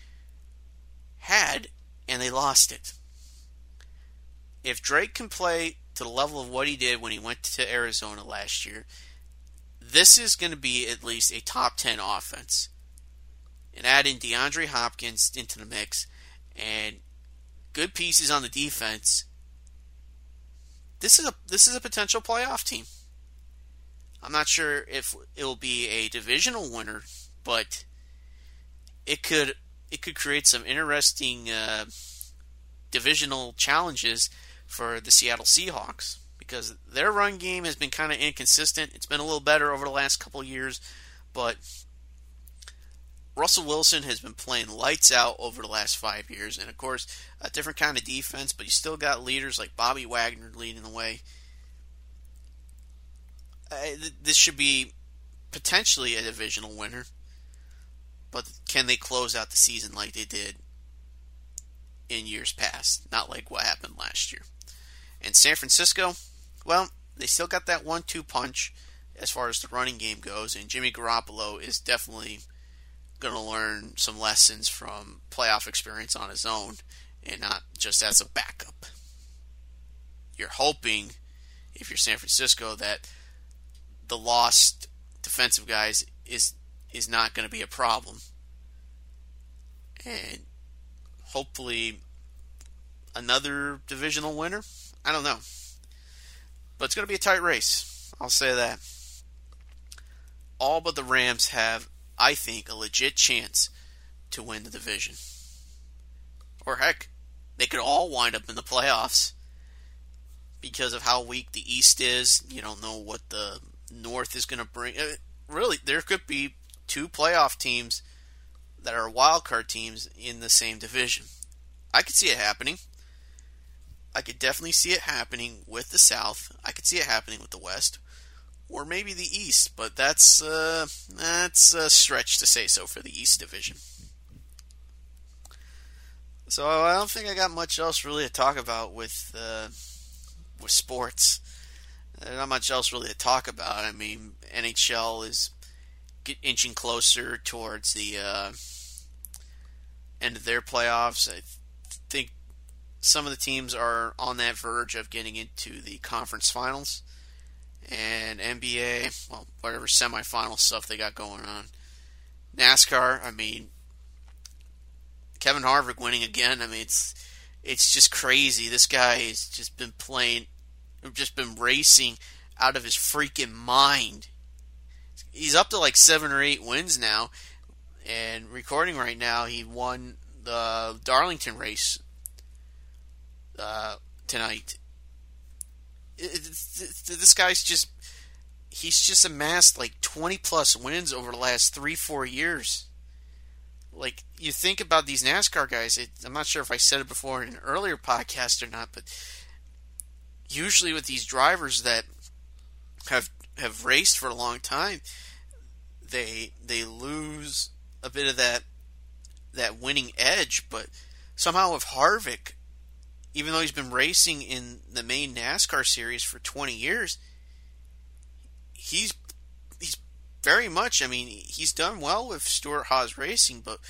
had, and they lost it. If Drake can play to the level of what he did when he went to Arizona last year, this is going to be at least a top 10 offense and add in DeAndre Hopkins into the mix and good pieces on the defense, this is a this is a potential playoff team. I'm not sure if it will be a divisional winner, but it could it could create some interesting uh, divisional challenges for the Seattle Seahawks because their run game has been kind of inconsistent. It's been a little better over the last couple years, but Russell Wilson has been playing lights out over the last five years, and of course, a different kind of defense, but you still got leaders like Bobby Wagner leading the way. Uh, this should be potentially a divisional winner, but can they close out the season like they did in years past? Not like what happened last year. And San Francisco, well, they still got that one two punch as far as the running game goes, and Jimmy Garoppolo is definitely going to learn some lessons from playoff experience on his own and not just as a backup. You're hoping, if you're San Francisco, that the lost defensive guys is is not going to be a problem, and hopefully another divisional winner. I don't know, but it's going to be a tight race. I'll say that. All but the Rams have I think, a legit chance to win the division. Or heck, they could all wind up in the playoffs because of how weak the East is. You don't know what the North is going to bring. Uh, really, there could be two playoff teams that are wildcard teams in the same division. I could see it happening. I could definitely see it happening with the South. I could see it happening with the West or maybe the East, but that's uh, that's a stretch to say so for the East Division. So I don't think I got much else really to talk about with uh, with sports. Not much else really to talk about. I mean, NHL is inching closer towards the uh, end of their playoffs. I think some of the teams are on that verge of getting into the conference finals. And NBA, well, whatever semifinal stuff they got going on. NASCAR, I mean, Kevin Harvick winning again. I mean, it's it's just crazy. This guy has just been playing, just been racing out of his freaking mind. He's up to like seven or eight wins now, and recording right now, he won the Darlington race uh, tonight. This guy's just he's just amassed like 20 plus wins over the last three four years like you think about these nascar guys it, i'm not sure if i said it before in an earlier podcast or not but usually with these drivers that have have raced for a long time they they lose a bit of that that winning edge but somehow with harvick even though he's been racing in the main NASCAR series for 20 years, he's he's very much. I mean, he's done well with Stewart-Haas Racing, but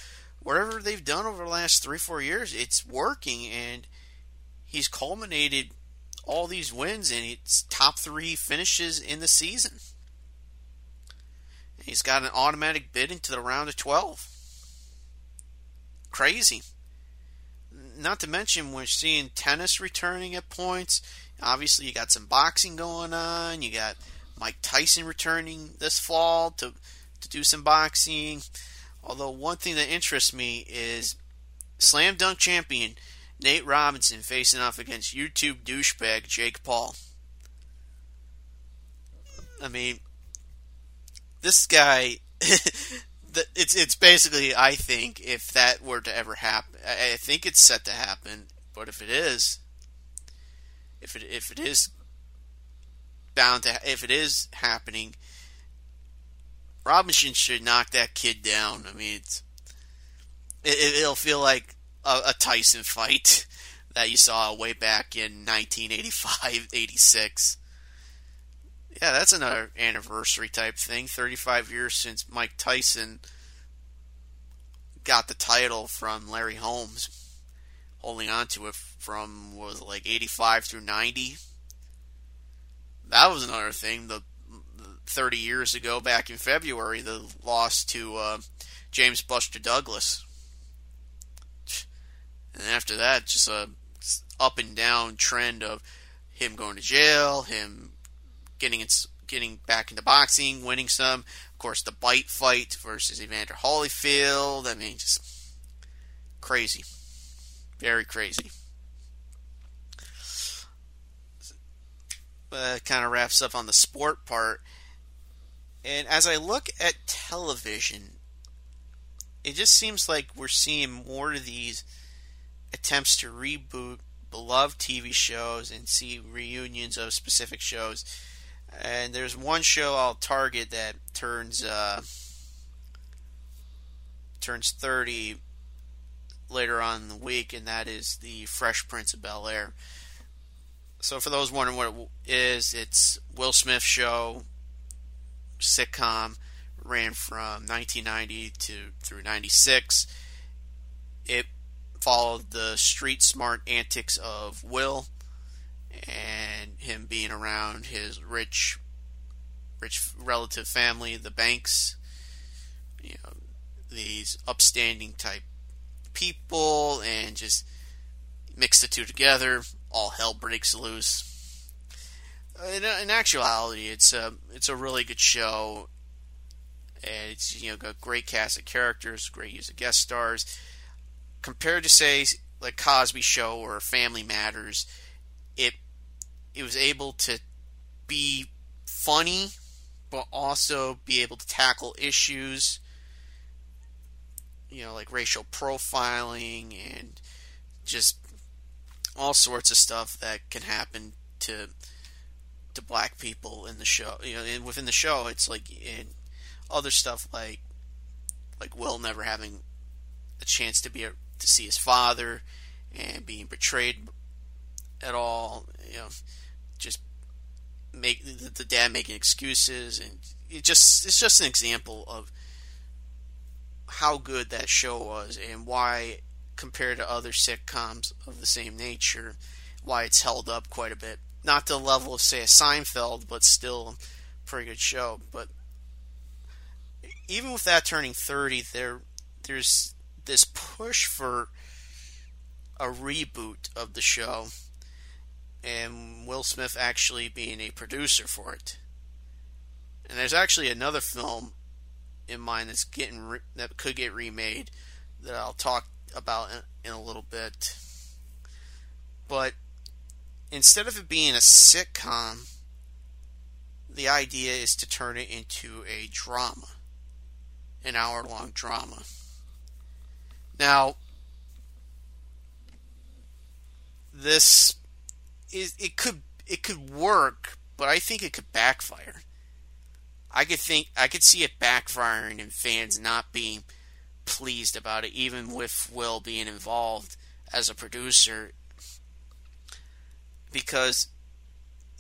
whatever they've done over the last three four years, it's working, and he's culminated all these wins and it's top three finishes in the season. He's got an automatic bid into the round of 12. Crazy not to mention we're seeing tennis returning at points. Obviously, you got some boxing going on. You got Mike Tyson returning this fall to to do some boxing. Although one thing that interests me is slam dunk champion Nate Robinson facing off against YouTube douchebag Jake Paul. I mean, this guy it's it's basically I think if that were to ever happen, I think it's set to happen. But if it is, if it if it is bound to if it is happening, Robinson should knock that kid down. I mean, it's it, will feel like a, a Tyson fight that you saw way back in 1985, 86 yeah, that's another anniversary type thing. 35 years since Mike Tyson got the title from Larry Holmes, holding on to it from was it, like 85 through 90. That was another thing. The 30 years ago, back in February, the loss to uh, James Buster Douglas, and after that, just a up and down trend of him going to jail, him getting getting back into boxing, winning some. Of course, the bite fight versus Evander Holyfield. I mean, just crazy, very crazy. Uh, kind of wraps up on the sport part. And as I look at television, it just seems like we're seeing more of these attempts to reboot beloved TV shows and see reunions of specific shows and there's one show I'll target that turns uh, turns 30 later on in the week, and that is the Fresh Prince of Bel Air. So, for those wondering what it is, it's Will Smith show sitcom ran from 1990 to through 96. It followed the street smart antics of Will and him being around his rich rich relative family, the Banks, you know, these upstanding type people, and just mix the two together, all hell breaks loose. In, in actuality, it's a it's a really good show. And it's you know got great cast of characters, great use of guest stars. Compared to say like Cosby Show or Family Matters, it it was able to be funny, but also be able to tackle issues, you know, like racial profiling and just all sorts of stuff that can happen to to black people in the show. You know, and within the show, it's like in other stuff like like Will never having a chance to be a, to see his father and being betrayed at all. You know, just make the dad making excuses, and it just it's just an example of how good that show was and why compared to other sitcoms of the same nature, why it's held up quite a bit. Not to the level of, say, a Seinfeld, but still a pretty good show. But even with that turning 30, there there's this push for a reboot of the show, and Will Smith actually being a producer for it. And there's actually another film in mind that's getting re- that could get remade that I'll talk about in, in a little bit. But instead of it being a sitcom, the idea is to turn it into a drama, an hour long drama. Now, this is it could it could work, but I think it could backfire. I could think I could see it backfiring and fans not being pleased about it, even with Will being involved as a producer, because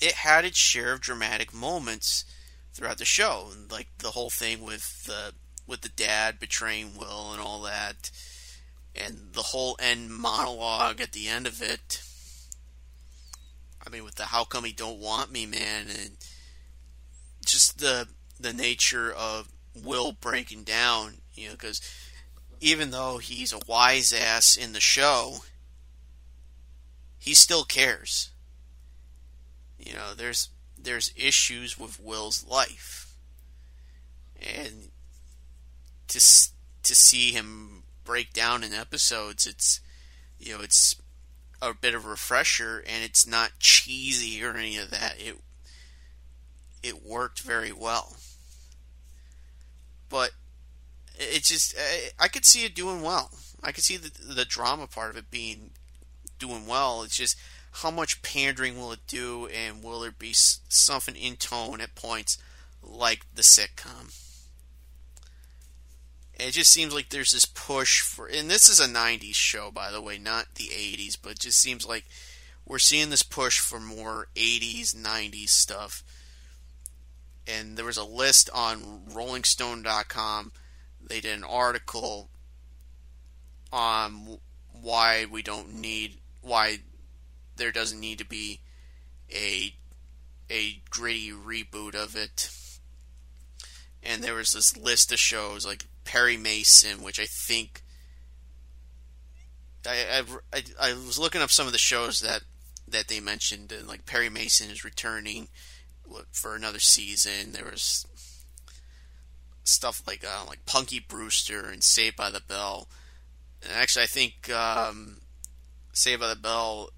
it had its share of dramatic moments throughout the show, like the whole thing with the with the dad betraying Will and all that, and the whole end monologue at the end of it. I mean, with the "How come he don't want me, man," and just the the nature of Will breaking down, you know, because even though he's a wise ass in the show, he still cares. You know, there's there's issues with Will's life, and to to see him break down in episodes, it's you know, it's a bit of a refresher, and it's not cheesy or any of that. It it worked very well but it just I could see it doing well. I could see the the drama part of it being doing well. It's just how much pandering will it do, and will there be something in tone at points like the sitcom? It just seems like there's this push for, and this is a '90s show, by the way, not the '80s, but it just seems like we're seeing this push for more '80s, '90s stuff and there was a list on RollingStone.com. They did an article on why we don't need why there doesn't need to be a a gritty reboot of it. And there was this list of shows like Perry Mason, which I think I, I, I was looking up some of the shows that that they mentioned, and like Perry Mason is returning for another season. There was stuff like uh, like Punky Brewster and Saved by the Bell. And actually, I think um, Saved by the Bell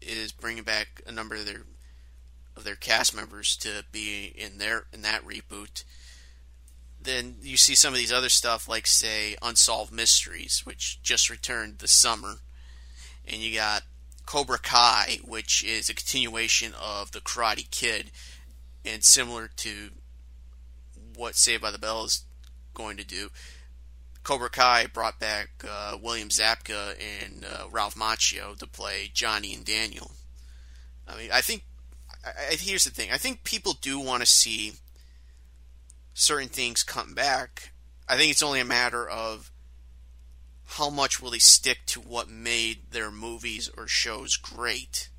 is bringing back a number of their of their cast members to be in their in that reboot. Then you see some of these other stuff, like say Unsolved Mysteries, which just returned this summer, and you got Cobra Kai, which is a continuation of the Karate Kid, and similar to what Saved by the Bell is going to do, Cobra Kai brought back uh, William Zabka and uh, Ralph Macchio to play Johnny and Daniel. I mean, I think I, I, here's the thing: I think people do want to see certain things come back. I think it's only a matter of how much will they stick to what made their movies or shows great.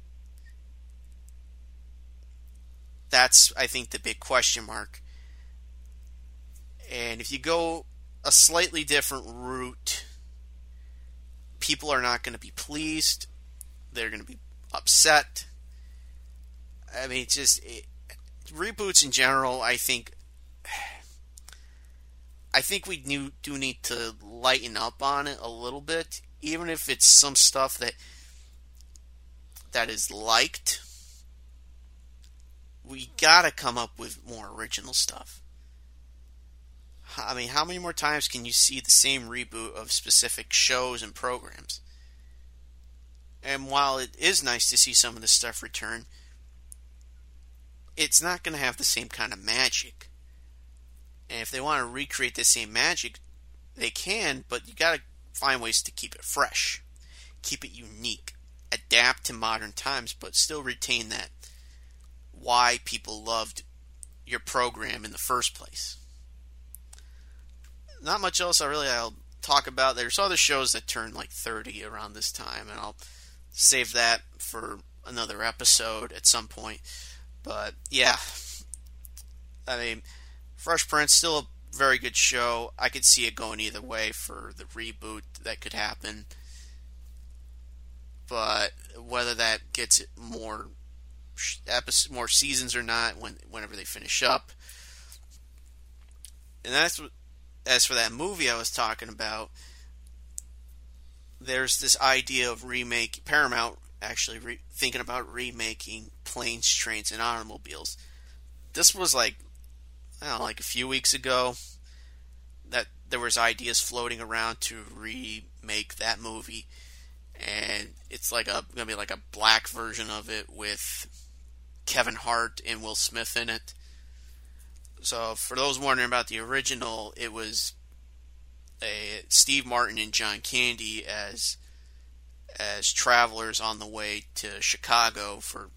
That's, I think, the big question mark. And if you go a slightly different route, people are not going to be pleased. They're going to be upset. I mean, just it, reboots in general. I think, I think we do need to lighten up on it a little bit, even if it's some stuff that that is liked we gotta come up with more original stuff. I mean, how many more times can you see the same reboot of specific shows and programs? And while it is nice to see some of this stuff return, it's not going to have the same kind of magic. And if they want to recreate the same magic, they can, but you got to find ways to keep it fresh, keep it unique, adapt to modern times, but still retain that why people loved your program in the first place. Not much else I really I'll talk about. There's other shows that turn like 30 around this time, and I'll save that for another episode at some point. But yeah, I mean, Fresh Prince still a very good show. I could see it going either way for the reboot that could happen. But whether that gets more episodes, more seasons or not, when whenever they finish up, and that's as for that movie I was talking about. There's this idea of remake Paramount actually re- thinking about remaking planes, trains, and automobiles. This was like know, like a few weeks ago that there was ideas floating around to remake that movie, and it's like a gonna be like a black version of it with Kevin Hart and Will Smith in it. So for those wondering about the original, it was a Steve Martin and John Candy as as travelers on the way to Chicago for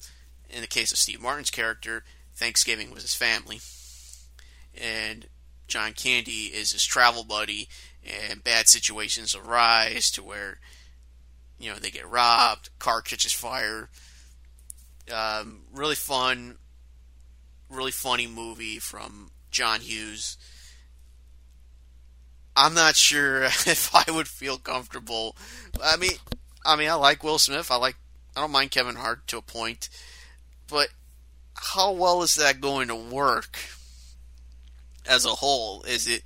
in the case of Steve Martin's character, Thanksgiving was his family and John Candy is his travel buddy, and bad situations arise to where you know they get robbed, car catches fire. Um, really fun, really funny movie from John Hughes. I'm not sure if I would feel comfortable. I mean, I mean, I like Will Smith. I like, I don't mind Kevin Hart to a point, but how well is that going to work? As a whole? Is it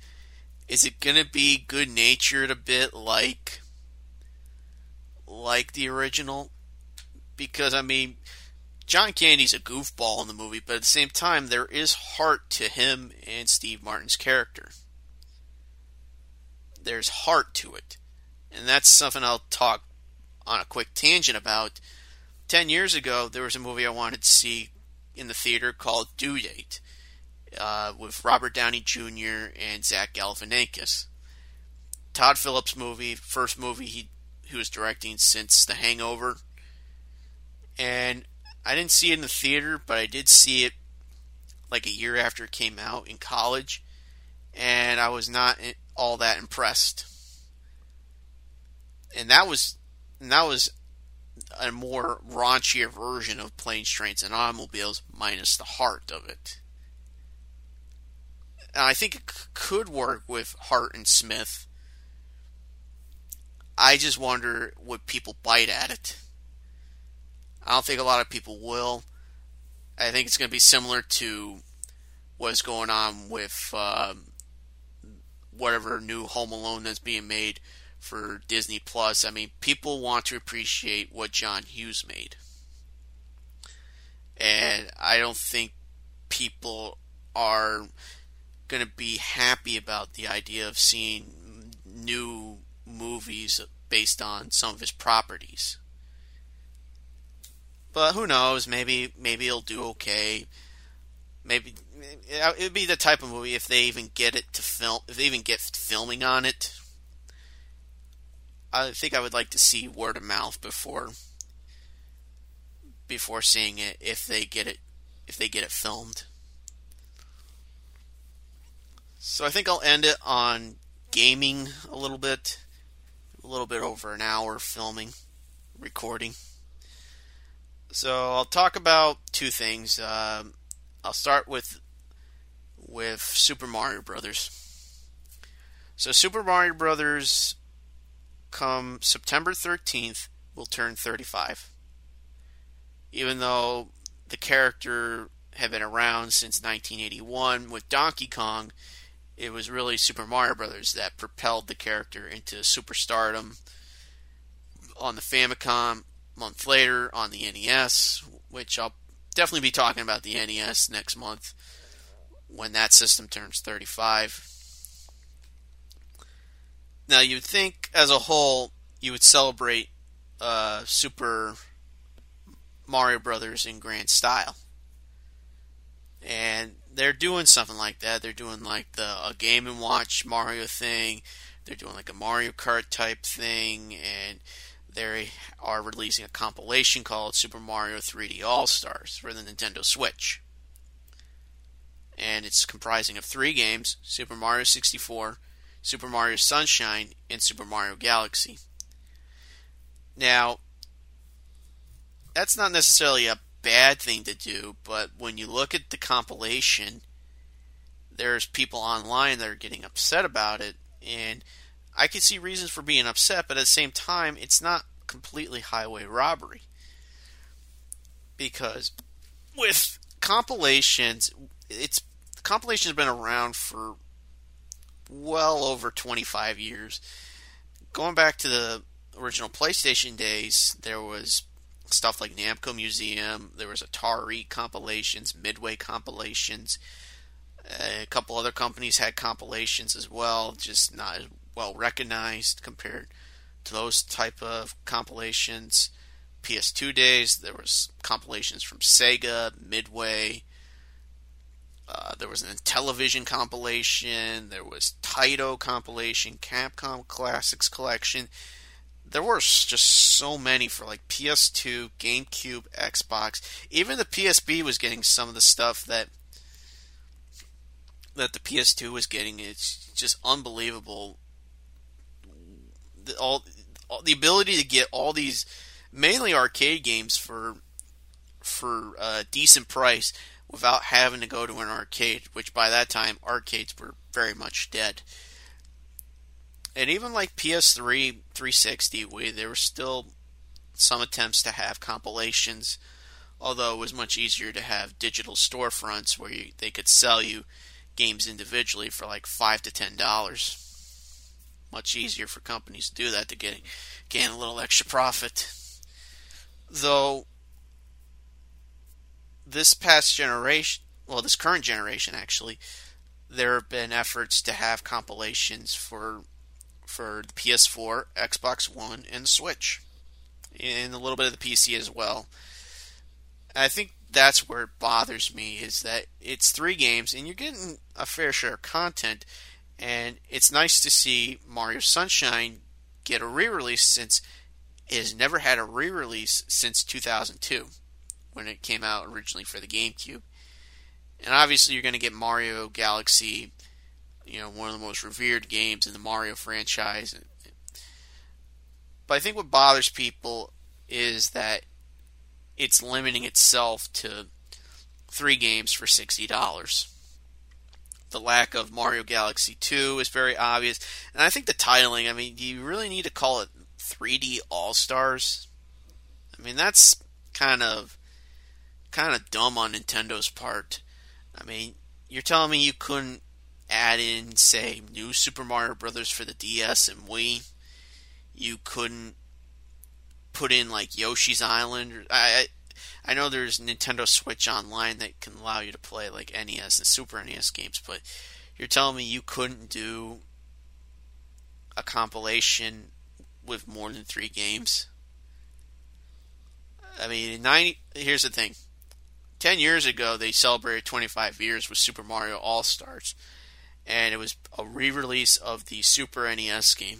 is it gonna be good natured a bit like like the original? Because I mean, John Candy's a goofball in the movie, but at the same time, there is heart to him and Steve Martin's character. There's heart to it, and that's something I'll talk on a quick tangent about. Ten years ago, there was a movie I wanted to see in the theater called Due Date uh, with Robert Downey Jr. and Zach Galifianakis. Todd Phillips movie, first movie he he was directing since The Hangover, and I didn't see it in the theater, but I did see it like a year after it came out in college, and I was not all that impressed. And that was and that was a more raunchier version of planes, trains, and automobiles, minus the heart of it. I think it c- could work with Hart and Smith. I just wonder would people bite at it? I don't think a lot of people will. I think it's going to be similar to what's going on with um, whatever new Home Alone that's being made for Disney Plus. I mean, people want to appreciate what John Hughes made. And I don't think people are going to be happy about the idea of seeing new movies based on some of his properties. But who knows? Maybe maybe he'll do okay. Maybe it'd be the type of movie if they even get it to film. If they even get filming on it, I think I would like to see word of mouth before before seeing it. If they get it, if they get it filmed. So I think I'll end it on gaming a little bit. A little bit over an hour filming, recording. So I'll talk about two things. Um, I'll start with with Super Mario Brothers. So Super Mario Brothers come September 13th will turn 35. Even though the character had been around since 1981 with Donkey Kong, it was really Super Mario Brothers that propelled the character into superstardom. On the Famicom, month later on the NES, which I'll definitely be talking about the NES next month when that system turns 35. Now, you'd think as a whole you would celebrate uh, Super Mario Brothers in grand style. And they're doing something like that. They're doing like the a Game and Watch Mario thing. They're doing like a Mario Kart type thing, and they are releasing a compilation called Super Mario 3D All Stars for the Nintendo Switch. And it's comprising of three games: Super Mario 64, Super Mario Sunshine, and Super Mario Galaxy. Now, that's not necessarily a bad thing to do, but when you look at the compilation, there's people online that are getting upset about it, and I can see reasons for being upset, but at the same time, it's not completely highway robbery. Because with compilations, it's compilations have been around for well over 25 years. Going back to the original PlayStation days, there was stuff like Namco Museum, there was Atari compilations, Midway compilations. A couple other companies had compilations as well, just not as well recognized compared to those type of compilations. PS2 days, there was compilations from Sega, Midway. Uh, there was an Intellivision compilation. There was Taito compilation, Capcom Classics collection. There were just so many for like PS2, GameCube, Xbox. Even the PSP was getting some of the stuff that that the PS2 was getting. It's just unbelievable. The, all, all the ability to get all these mainly arcade games for for a decent price without having to go to an arcade, which by that time arcades were very much dead. And even like PS3, 360, we there were still some attempts to have compilations, although it was much easier to have digital storefronts where you, they could sell you games individually for like five to ten dollars. Much easier for companies to do that to get gain a little extra profit. Though this past generation, well, this current generation actually, there have been efforts to have compilations for for the PS4, Xbox One, and Switch, and a little bit of the PC as well. I think that's where it bothers me is that it's three games and you're getting a fair share of content, and it's nice to see Mario Sunshine get a re-release since it has never had a re-release since 2002 when it came out originally for the GameCube. And obviously, you're going to get Mario Galaxy, you know, one of the most revered games in the Mario franchise. But I think what bothers people is that it's limiting itself to three games for $60. The lack of Mario Galaxy 2 is very obvious. And I think the titling, I mean, do you really need to call it 3D All Stars? I mean, that's kind of kind of dumb on Nintendo's part. I mean, you're telling me you couldn't add in, say, new Super Mario Brothers for the DS and Wii? You couldn't put in like Yoshi's Island? I I know there's Nintendo Switch Online that can allow you to play like NES and Super NES games, but you're telling me you couldn't do a compilation with more than three games? I mean, 90. Here's the thing 10 years ago, they celebrated 25 years with Super Mario All Stars, and it was a re release of the Super NES game.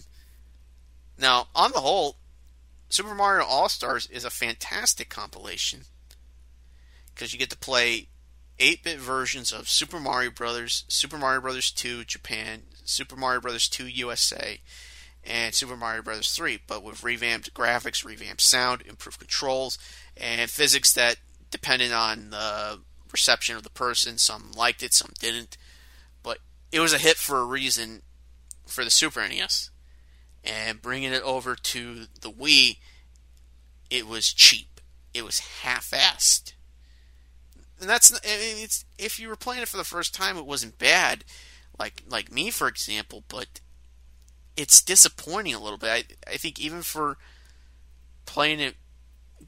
Now, on the whole, Super Mario All Stars is a fantastic compilation because you get to play 8 bit versions of Super Mario Brothers, Super Mario Brothers 2 Japan, Super Mario Brothers 2 USA, and Super Mario Brothers 3, but with revamped graphics, revamped sound, improved controls, and physics that depended on the reception of the person. Some liked it, some didn't. It was a hit for a reason for the Super NES. And bringing it over to the Wii, it was cheap. It was half-assed. And that's it's if you were playing it for the first time, it wasn't bad, like like me for example. But it's disappointing a little bit. I I think even for playing it,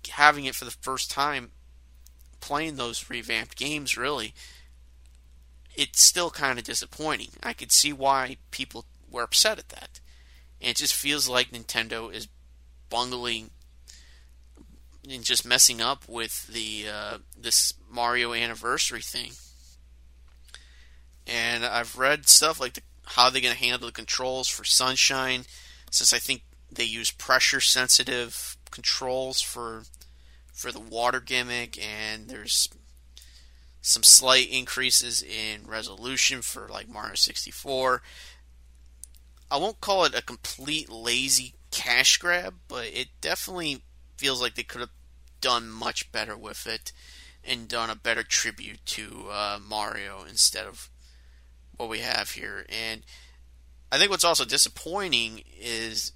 having it for the first time, playing those revamped games, really, it's still kind of disappointing. I could see why people were upset at that. And it just feels like Nintendo is bungling and just messing up with the uh, this Mario anniversary thing. And I've read stuff like the, how they're going to handle the controls for Sunshine, since I think they use pressure sensitive controls for for the water gimmick, and there's some slight increases in resolution for like Mario 64. I won't call it a complete lazy cash grab, but it definitely feels like they could have done much better with it and done a better tribute to uh, Mario instead of what we have here. And I think what's also disappointing is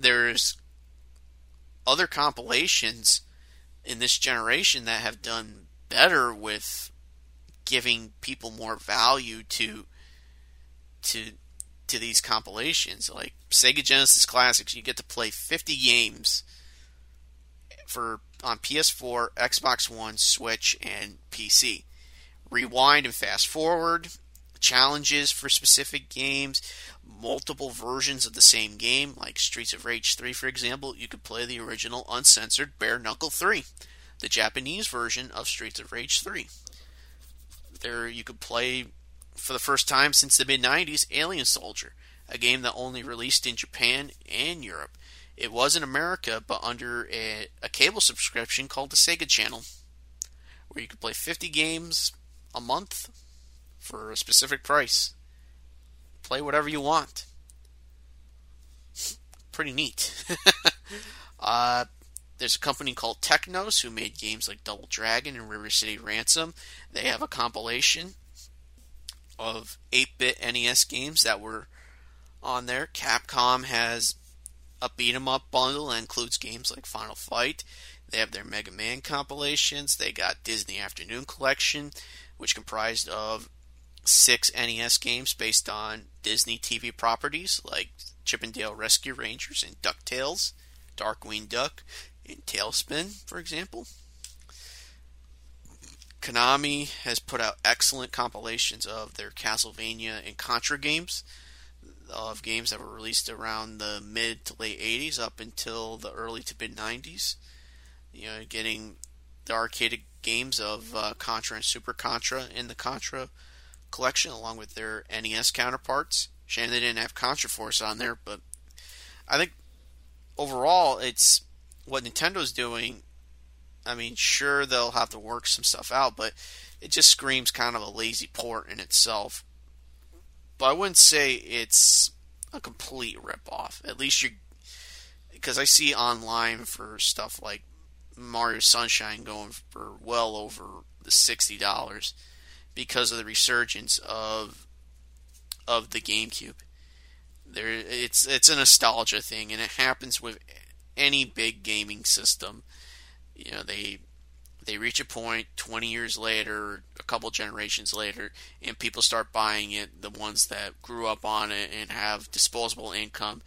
there's other compilations in this generation that have done better with giving people more value to to to these compilations like Sega Genesis Classics you get to play 50 games for on PS4, Xbox One, Switch and PC. Rewind and fast forward, challenges for specific games, multiple versions of the same game, like Streets of Rage 3, for example, you could play the original uncensored Bare Knuckle 3, the Japanese version of Streets of Rage 3. There, you could play for the first time since the mid 90s Alien Soldier, a game that only released in Japan and Europe. It was in America, but under a, a cable subscription called the Sega Channel, where you could play 50 games a month for a specific price. Play whatever you want. Pretty neat. uh, there's a company called Technos who made games like Double Dragon and River City Ransom. They have a compilation of 8 bit NES games that were on there. Capcom has a beat 'em up bundle that includes games like Final Fight. They have their Mega Man compilations. They got Disney Afternoon Collection, which comprised of six NES games based on Disney TV properties like Chip 'n Dale Rescue Rangers and DuckTales, Darkwing Duck, and TaleSpin, for example. Konami has put out excellent compilations of their Castlevania and Contra games, of games that were released around the mid to late 80s up until the early to mid 90s. You know, getting the arcade games of uh, Contra and Super Contra in the Contra collection, along with their NES counterparts. Shame they didn't have Contra Force on there, but I think overall it's what Nintendo's doing. I mean, sure they'll have to work some stuff out, but it just screams kind of a lazy port in itself. But I wouldn't say it's a complete rip off. At least you, because I see online for stuff like Mario Sunshine going for well over the sixty dollars because of the resurgence of of the GameCube. There, it's it's a nostalgia thing, and it happens with any big gaming system. You know, they they reach a point 20 years later, a couple generations later, and people start buying it. The ones that grew up on it and have disposable income,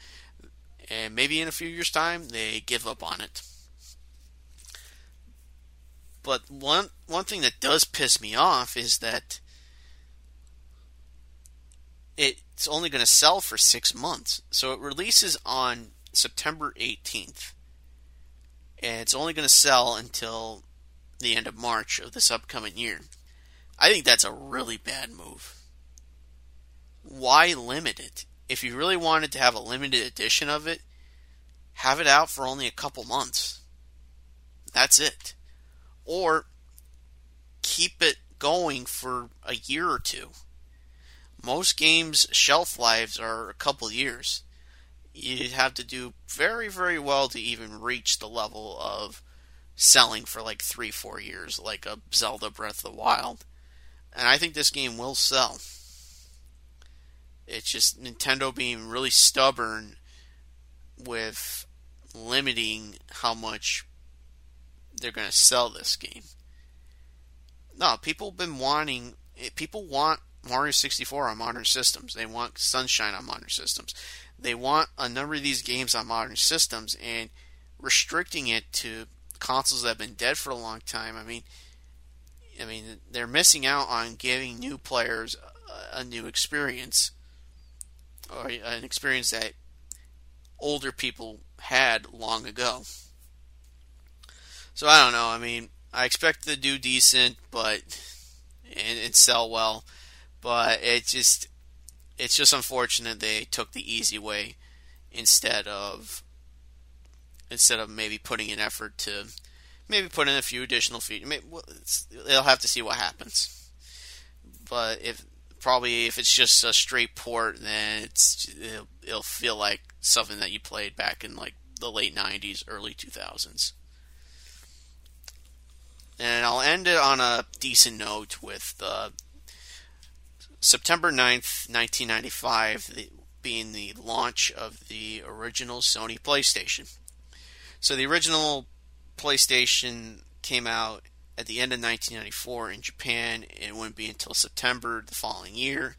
and maybe in a few years' time they give up on it. But one one thing that does piss me off is that it's only going to sell for six months. So it releases on September 18th, and it's only going to sell until the end of March of this upcoming year. I think that's a really bad move. Why limit it? If you really wanted to have a limited edition of it, have it out for only a couple months. That's it. Or keep it going for a year or two. Most games' shelf lives are a couple years. You'd have to do very, very well to even reach the level of selling for like three, four years, like a Zelda Breath of the Wild. And I think this game will sell. It's just Nintendo being really stubborn with limiting how much they're going to sell this game. No, people have been wanting. People want Mario 64 on modern systems. They want Sunshine on modern systems. They want a number of these games on modern systems, and restricting it to consoles that have been dead for a long time. I mean, I mean, they're missing out on giving new players a, a new experience, or an experience that older people had long ago. So I don't know. I mean, I expect to do decent, but and, and sell well, but it just it's just unfortunate they took the easy way instead of instead of maybe putting an effort to maybe put in a few additional. Maybe, they'll have to see what happens. But if probably if it's just a straight port, then it's it'll, it'll feel like something that you played back in like the late '90s, early 2000s. And I'll end it on a decent note with uh, September 9th, 1995, the, being the launch of the original Sony PlayStation. So the original PlayStation came out at the end of 1994 in Japan. It wouldn't be until September the following year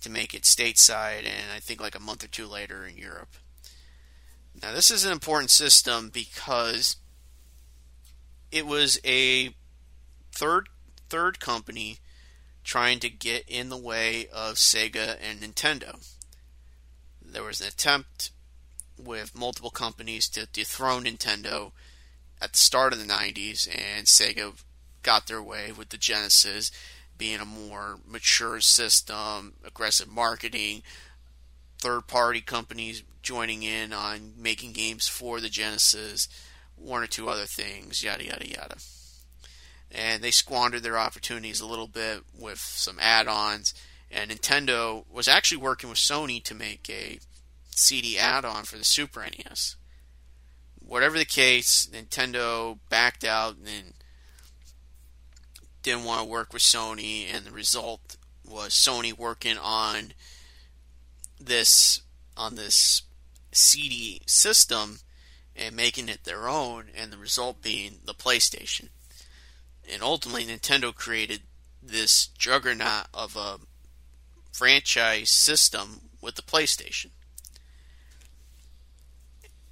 to make it stateside, and I think like a month or two later in Europe. Now, this is an important system because it was a third third company trying to get in the way of Sega and Nintendo. There was an attempt with multiple companies to dethrone Nintendo at the start of the 90s, and Sega got their way with the Genesis being a more mature system, aggressive marketing, third party companies joining in on making games for the Genesis, one or two other things, yada, yada, yada. And they squandered their opportunities a little bit with some add ons. And Nintendo was actually working with Sony to make a CD add on for the Super NES whatever the case, Nintendo backed out and didn't want to work with Sony, and the result was Sony working on this on this CD system and making it their own, and the result being the PlayStation. And ultimately, Nintendo created this juggernaut of a franchise system with the PlayStation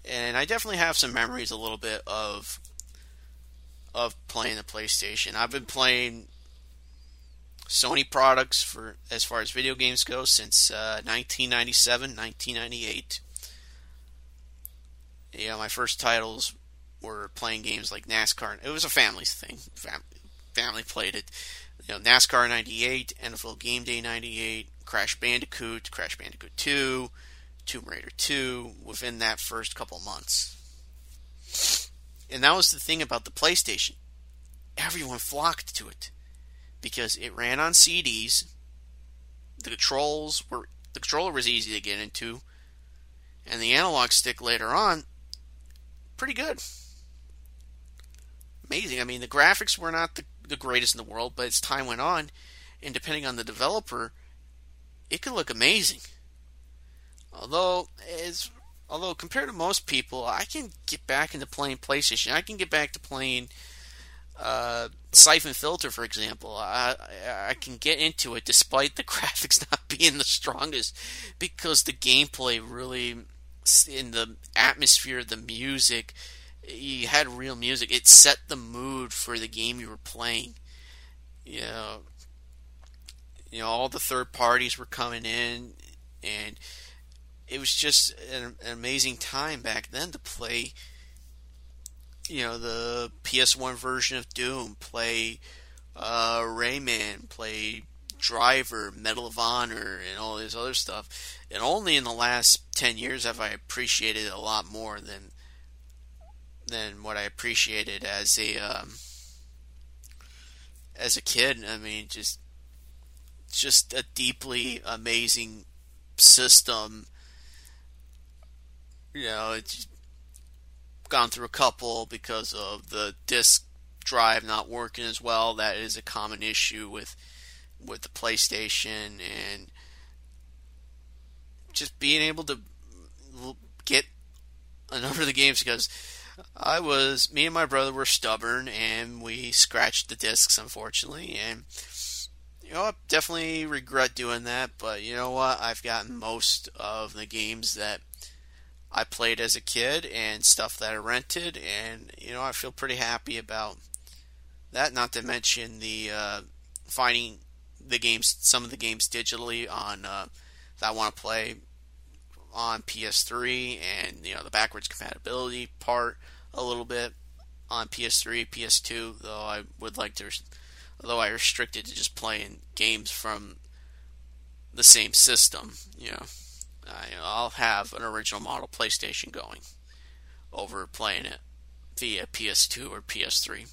and I definitely have some memories a little bit of of playing the PlayStation. I've been playing Sony products for as far as video games go since uh, 1997, 1998. Yeah, my first titles were playing games like NASCAR. It was a family thing. Family, played it. You know, NASCAR 98, NFL Game Day 98, Crash Bandicoot, Crash Bandicoot 2, Tomb Raider 2 within that first couple months. And that was the thing about the PlayStation. Everyone flocked to it because it ran on CDs. The controls were the controller was easy to get into, and the analog stick later on pretty good. Amazing. I mean, the graphics were not the, the greatest in the world, but as time went on, and depending on the developer, it could look amazing. Although, as although compared to most people, I can get back into playing PlayStation. I can get back to playing uh, Syphon Filter, for example. I I can get into it despite the graphics not being the strongest because the gameplay really in the atmosphere, the music, you had real music. It set the mood for the game you were playing. You know, you know all the third parties were coming in and it was just an, an amazing time back then to play you know the PS1 version of Doom, play uh, Rayman, play Driver, Medal of Honor, and all this other stuff. And only in the last ten years have I appreciated it a lot more than than what I appreciated as a um, as a kid. I mean, just just a deeply amazing system you know, it's gone through a couple because of the disk drive not working as well. That is a common issue with with the PlayStation and just being able to get a number of the games because I was me and my brother were stubborn and we scratched the discs unfortunately and you know I definitely regret doing that but you know what I've gotten most of the games that I played as a kid and stuff that I rented, and you know I feel pretty happy about that. Not to mention the uh, finding the games, some of the games digitally on uh, that I want to play on PS3, and you know the backwards compatibility part a little bit on PS3, PS2. Though I would like to, although I restricted to just playing games from the same system, you know. I'll have an original model PlayStation going over playing it via PS2 or PS3.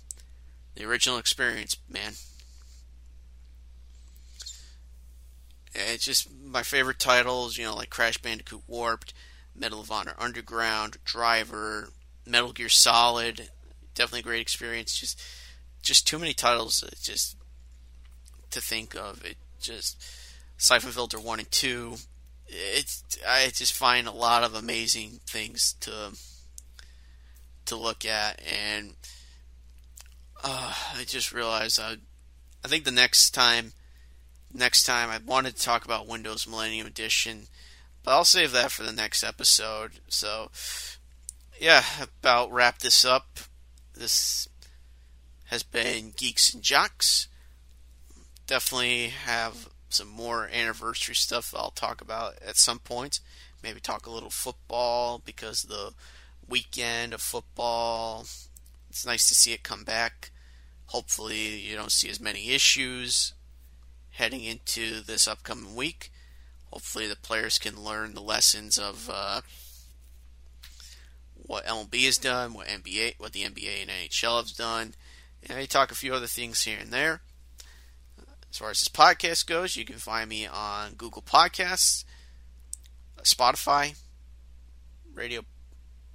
The original experience, man. It's just my favorite titles, you know, like Crash Bandicoot Warped, Medal of Honor Underground, Driver, Metal Gear Solid. Definitely a great experience. Just, just too many titles. Just to think of it. Just Syphon Filter one and two. It's I just find a lot of amazing things to to look at, and uh, I just realized I I think the next time next time I wanted to talk about Windows Millennium Edition, but I'll save that for the next episode. So yeah, about wrap this up. This has been Geeks and Jocks. Definitely have some more anniversary stuff I'll talk about at some point. Maybe talk a little football because the weekend of football. It's nice to see it come back. Hopefully, you don't see as many issues heading into this upcoming week. Hopefully, the players can learn the lessons of uh, what MLB has done, what NBA, what the NBA and NHL have done, and I talk a few other things here and there. Uh, as far as this podcast goes, you can find me on Google Podcasts, Spotify, Radio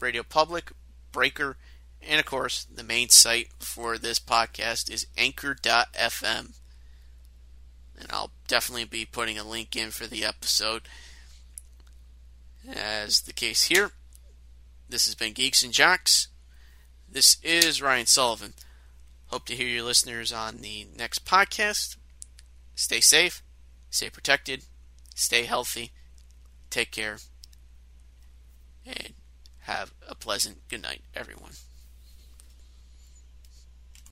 Radio Public, Breaker, and of course, the main site for this podcast is anchor.fm. And I'll definitely be putting a link in for the episode. As the case here, this has been Geeks and Jocks. This is Ryan Sullivan. Hope to hear your listeners on the next podcast. Stay safe, stay protected, stay healthy, take care, and have a pleasant good night, everyone.